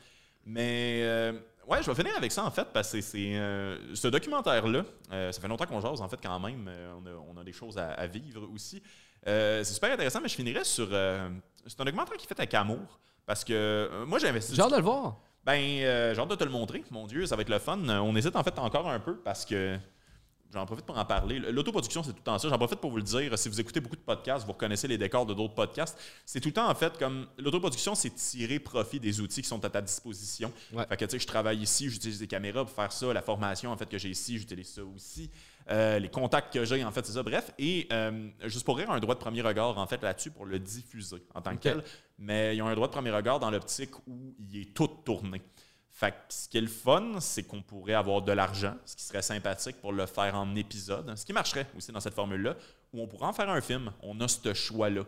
Mais euh, Ouais, je vais finir avec ça en fait, parce que c'est euh, ce documentaire-là. euh, ça fait longtemps qu'on jase en fait quand même. on, a, on a des choses à, à vivre aussi. C'est super intéressant, mais je finirais sur. c'est un documentaire qui est fait avec amour. Parce que moi, j'ai investi. J'ai hâte de le voir. Ben, j'ai hâte de te le montrer. Mon Dieu, ça va être le fun. On hésite en fait encore un peu parce que j'en profite pour en parler. L'autoproduction, c'est tout le temps ça. J'en profite pour vous le dire. Si vous écoutez beaucoup de podcasts, vous reconnaissez les décors de d'autres podcasts. C'est tout le temps en fait comme l'autoproduction, c'est tirer profit des outils qui sont à ta disposition. Ouais. Fait que tu sais, je travaille ici, j'utilise des caméras pour faire ça. La formation en fait que j'ai ici, j'utilise ça aussi. Euh, les contacts que j'ai, en fait, c'est ça. Bref, et euh, juste pour rire, un droit de premier regard, en fait, là-dessus pour le diffuser en tant que tel. Mais ils ont un droit de premier regard dans l'optique où il est tout tourné. Fait que ce qui est le fun, c'est qu'on pourrait avoir de l'argent, ce qui serait sympathique pour le faire en épisode, ce qui marcherait aussi dans cette formule-là, où on pourrait en faire un film. On a ce choix-là.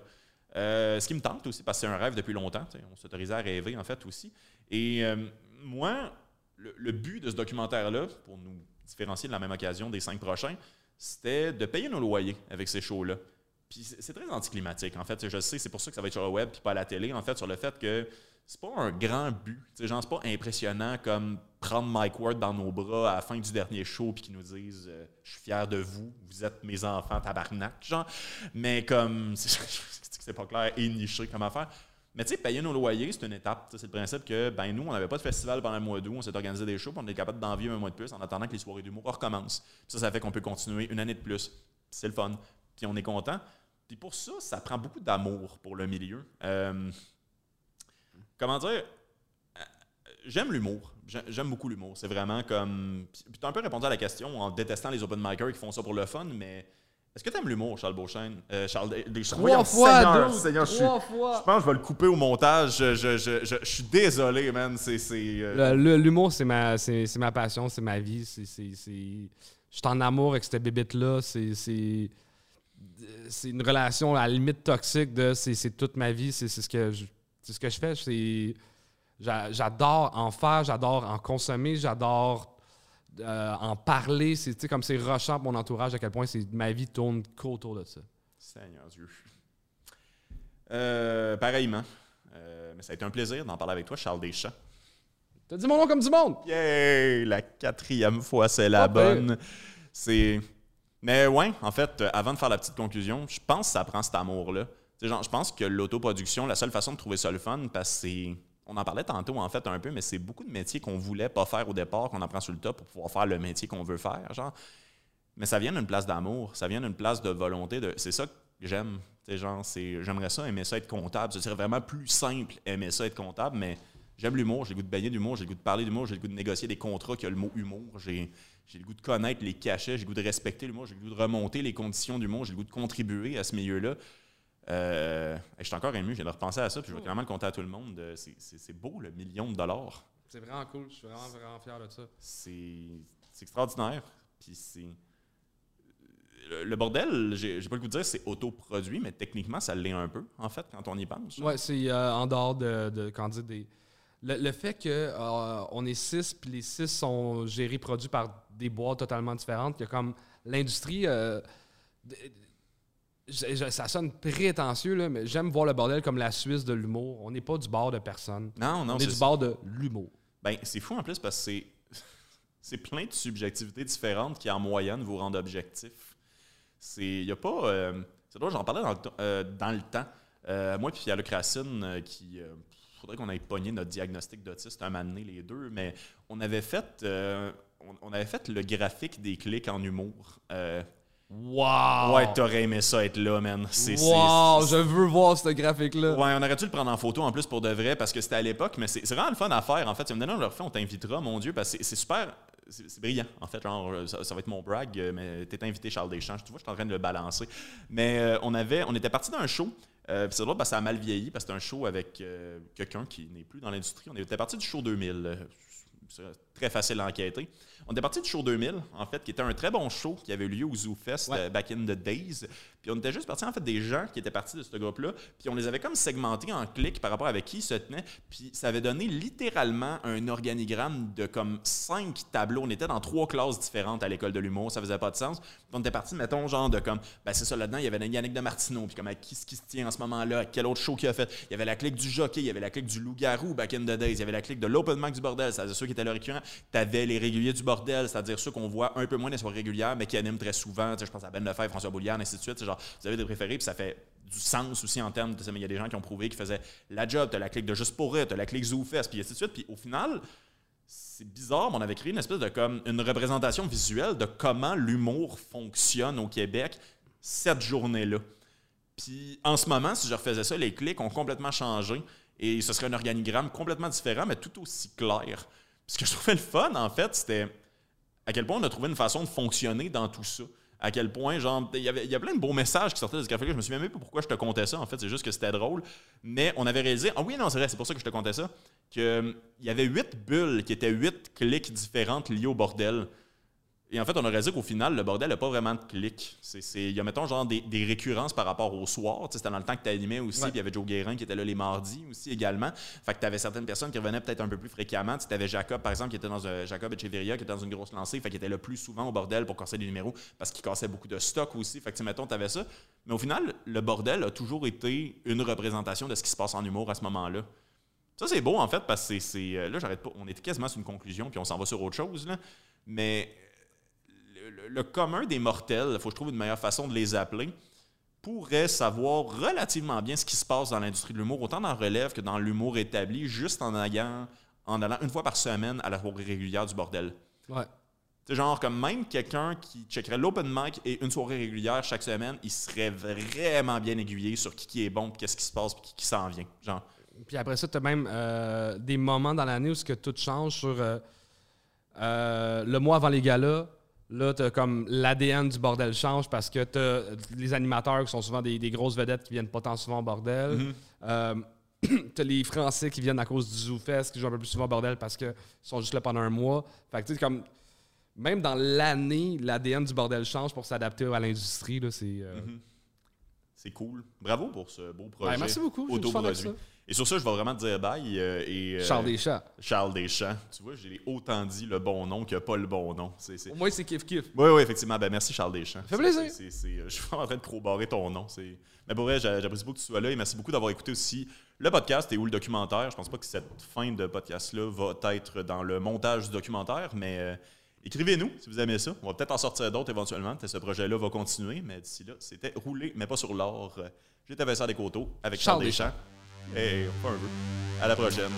Euh, ce qui me tente aussi, parce que c'est un rêve depuis longtemps, on s'autorisait à rêver en fait aussi. Et euh, moi, le, but de ce documentaire-là, pour nous différencier de la même occasion des cinq prochains, c'était de payer nos loyers avec ces shows-là. Puis c'est c'est très anticlimatique, en fait. Je sais, c'est pour ça que ça va être sur le web puis pas à la télé, en fait, sur le fait que c'est pas un grand but. Sais, genre, c'est pas impressionnant comme prendre Mike Ward dans nos bras à la fin du dernier show puis qu'ils nous disent euh, Je suis fier de vous, vous êtes mes enfants tabarnak, genre. Mais comme, c'est c'est pas clair et niché comme affaire. Mais tu sais, payer nos loyers, c'est une étape. C'est le principe que, ben nous, on n'avait pas de festival pendant le mois d'août, on s'est organisé des shows, on est capable d'en vivre un mois de plus en attendant que les soirées d'humour recommencent. Ça, ça fait qu'on peut continuer une année de plus. C'est le fun. Puis on est content. Puis pour ça, ça prend beaucoup d'amour pour le milieu. Euh, comment dire? Euh, J'aime l'humour. J'ai- J'aime beaucoup l'humour. C'est vraiment comme. Puis tu as un peu répondu à la question en détestant les open micers qui font ça pour le fun, mais est-ce que tu aimes l'humour, Charles Beauchesne? Euh, Charles Des- Trois Voyons, fois, Seigneur, Seigneur, je suis- trois je fois. pense que je vais le couper au montage. Je, je- je- je- je suis désolé, man. C'est. c'est, euh, L'humour, c'est ma, c'est, c'est ma passion, c'est ma vie. C'est, c'est, c'est- Je suis en amour avec cette bébête-là. C'est, c'est, c'est une relation à la limite toxique de c'est, c'est toute ma vie. C'est, c'est ce que je, c'est ce que je fais. C'est, j'a- j'adore en faire, j'adore en consommer, j'adore euh, en parler. C'est, comme c'est rushant pour mon entourage à quel point c'est, ma vie tourne qu'autour de ça. Seigneur Dieu. Euh, pareillement. Euh, mais ça a été un plaisir d'en parler avec toi, Charles Deschamps. T'as dit mon nom comme du monde! Yay! La quatrième fois, c'est la bonne. C'est. Mais ouais, en fait, euh, avant de faire la petite conclusion, je pense que ça prend cet amour-là. Je pense que l'autoproduction, la seule façon de trouver ça le fun, parce que. On en parlait tantôt, en fait, un peu, mais c'est beaucoup de métiers qu'on voulait pas faire au départ, qu'on en prend sur le top pour pouvoir faire le métier qu'on veut faire. Mais ça vient d'une place d'amour, ça vient d'une place de volonté. C'est ça que j'aime. Genre. J'aimerais ça aimer ça être comptable. Ce serait vraiment plus simple aimer ça être comptable, mais j'aime l'humour, j'ai le goût de baigner d'humour, j'ai le goût de parler d'humour, j'ai le goût de négocier des contrats qui a le mot humour, j'ai, j'ai le goût de connaître les cachets, j'ai le goût de respecter l'humour, j'ai le goût de remonter les conditions d'humour, j'ai le goût de contribuer à ce milieu-là. Euh, je suis encore ému, je viens de repenser à ça, puis je veux vraiment le compter à tout le monde. Euh, C'est, beau, le million de dollars. C'est vraiment cool. Je suis vraiment, vraiment fier de ça. C'est, extraordinaire. Puis c'est. Le, le bordel, j'ai, pas le goût de dire c'est autoproduit, mais techniquement, ça l'est un peu, en fait, quand on y pense. Ouais, c'est euh, en dehors de, de dire, des. Le, le fait que euh, on est six, puis les six sont gérés, produits par des boîtes totalement différentes, il y a comme l'industrie. euh, ça sonne prétentieux, là, mais j'aime voir le bordel comme la Suisse de l'humour. On n'est pas du bord de personne. Non, non, on est c'est du bord de l'humour. Ben, c'est fou en plus parce que c'est, c'est plein de subjectivités différentes qui, en moyenne, vous rendent objectif. Il n'y a pas. euh, c'est drôle, j'en parlais dans le, temps- euh, dans le temps. Euh, moi, puis il y a le Racine qui. Il faudrait qu'on aille pogner notre diagnostic d'autiste un moment donné, les deux, mais on avait fait. on, on avait fait le graphique des clics en humour. Euh, Wow! Ouais, t'aurais aimé ça être là, man. C'est, wow! Je veux voir ce graphique-là. Ouais, on aurait dû le prendre en photo en plus pour de vrai? Parce que c'était à l'époque, mais c'est vraiment le fun à faire en fait. Si on le refait, on t'invitera, mon Dieu, parce que c'est- super. C'est brillant, en fait. Genre, euh, ça, ça va être mon brag, euh, mais t'es invité, Charles Deschamps. Tu vois, je suis en train de le balancer. Mais euh, on, avait, on était parti d'un show. euh, puis c'est drôle parce que ça a mal vieilli parce que c'était un show avec euh, quelqu'un qui n'est plus dans l'industrie. On était parti du show 2000. euh, c'est très facile à enquêter. On était parti du show 2000, en fait, qui était un très bon show qui avait eu lieu au Zoo Fest Ouais. euh, back in the days. Puis on était juste parti en fait des gens qui étaient partis de ce groupe-là, puis on les avait comme segmentés en clics par rapport avec qui ils se tenaient, puis ça avait donné littéralement un organigramme de comme cinq tableaux. On était dans trois classes différentes à l'école de l'humour, ça faisait pas de sens. Puis on était parti, mettons, genre de comme, ben c'est ça, là-dedans, il y avait Yannick de Martineau, puis comme à qui, ce qui se tient en ce moment-là, à quel autre show qu'il a fait. Il y avait la clique du jockey, il y avait la clique du loup-garou back in the days, il y avait la clique de l'open mic du bordel, ça c'est ceux qui étaient là récurrents. T'avais les réguliers du bordel, c'est-à-dire ceux qu'on voit un peu moins dans les soirées régulières, mais qui animent très souvent. Tu je pense à Ben Lefebvre, François Bouliane, ainsi de suite. Genre, vous avez des préférés, puis ça fait du sens aussi en termes de. Il y a des gens qui ont prouvé qu'ils faisaient la job, t'as la clique de Juste pour rire, t'as la clique Zoufest, puis ainsi de suite. Puis au final, c'est bizarre, mais on avait créé une espèce de comme une représentation visuelle de comment l'humour fonctionne au Québec cette journée-là. Puis en ce moment, si je refaisais ça, les clics ont complètement changé et ce serait un organigramme complètement différent, mais tout aussi clair. Ce que je trouvais le fun, en fait, c'était à quel point on a trouvé une façon de fonctionner dans tout ça. À quel point, genre, il y, avait, y a plein de beaux messages qui sortaient de ce café-là. Je me souviens même pas pourquoi je te comptais ça, en fait, c'est juste que c'était drôle. Mais on avait réalisé, ah oui, non, c'est vrai, c'est pour ça que je te comptais ça, qu'il y avait huit bulles qui étaient huit clics différentes liées au bordel. Et en fait, on a réalisé qu'au final, le bordel n'a pas vraiment de clics. Il y a, mettons, genre des, des récurrences par rapport au soir. Tu sais, C'était dans le temps que tu animais aussi. Puis il y avait Joe Guérin qui était là les mardis aussi également. Fait que tu avais certaines personnes qui revenaient peut-être un peu plus fréquemment. Tu avais Jacob, par exemple, qui était dans un, Jacob Echeverria, qui était dans une grosse lancée. Fait qu'il était le plus souvent au bordel pour casser des numéros parce qu'il cassait beaucoup de stock aussi. Fait que, mettons, tu avais ça. Mais au final, le bordel a toujours été une représentation de ce qui se passe en humour à ce moment-là. Ça, c'est beau, en fait, parce que c'est. Là, j'arrête pas. On était quasiment sur une conclusion, puis on s'en va sur autre chose. Là. Mais le, commun des mortels, il faut que je trouve une meilleure façon de les appeler, pourrait savoir relativement bien ce qui se passe dans l'industrie de l'humour, autant dans relève que dans l'humour établi, juste en allant, en allant une fois par semaine à la soirée régulière du bordel. Ouais. C'est genre comme même quelqu'un qui checkerait l'open mic et une soirée régulière chaque semaine, il serait vraiment bien aiguillé sur qui, qui est bon, qu'est-ce qui se passe, puis qui, qui s'en vient. Genre. Puis après ça, tu as même euh, des moments dans l'année où ce que tout change sur euh, euh, le mois avant les galas Là, tu comme l'ADN du bordel change parce que tu as les animateurs qui sont souvent des, grosses vedettes qui viennent pas tant souvent au bordel. Mhm. Euh, tu as les Français qui viennent à cause du ZooFest qui jouent un peu plus souvent au bordel parce qu'ils sont juste là pendant un mois. Fait que tu sais, comme. Même dans l'année, l'ADN du bordel change pour s'adapter à l'industrie. C'est euh, mhm. C'est cool. Bravo pour ce beau projet. merci beaucoup. Et sur ça, je vais vraiment te dire bye. Euh, et, euh, Charles Deschamps. Charles Deschamps. Tu vois, j'ai autant dit le bon nom que pas le bon nom. Au moins, c'est kiff-kiff. Oui, oui, effectivement. Ben, merci, Charles Deschamps. Ça fait plaisir. Euh, je suis en train de corroborer ton nom. Mais pour vrai, j'apprécie beaucoup que tu sois là et merci beaucoup d'avoir écouté aussi le podcast et ou le documentaire. Je pense pas que cette fin de podcast-là va être dans le montage du documentaire, mais écrivez-nous si vous aimez ça. On va peut-être en sortir d'autres éventuellement. Ce projet-là va continuer, mais d'ici là, c'était roulé, mais pas sur l'or. J'étais Vincent Descoteaux avec Charles, Charles Deschamps. Et, À la prochaine.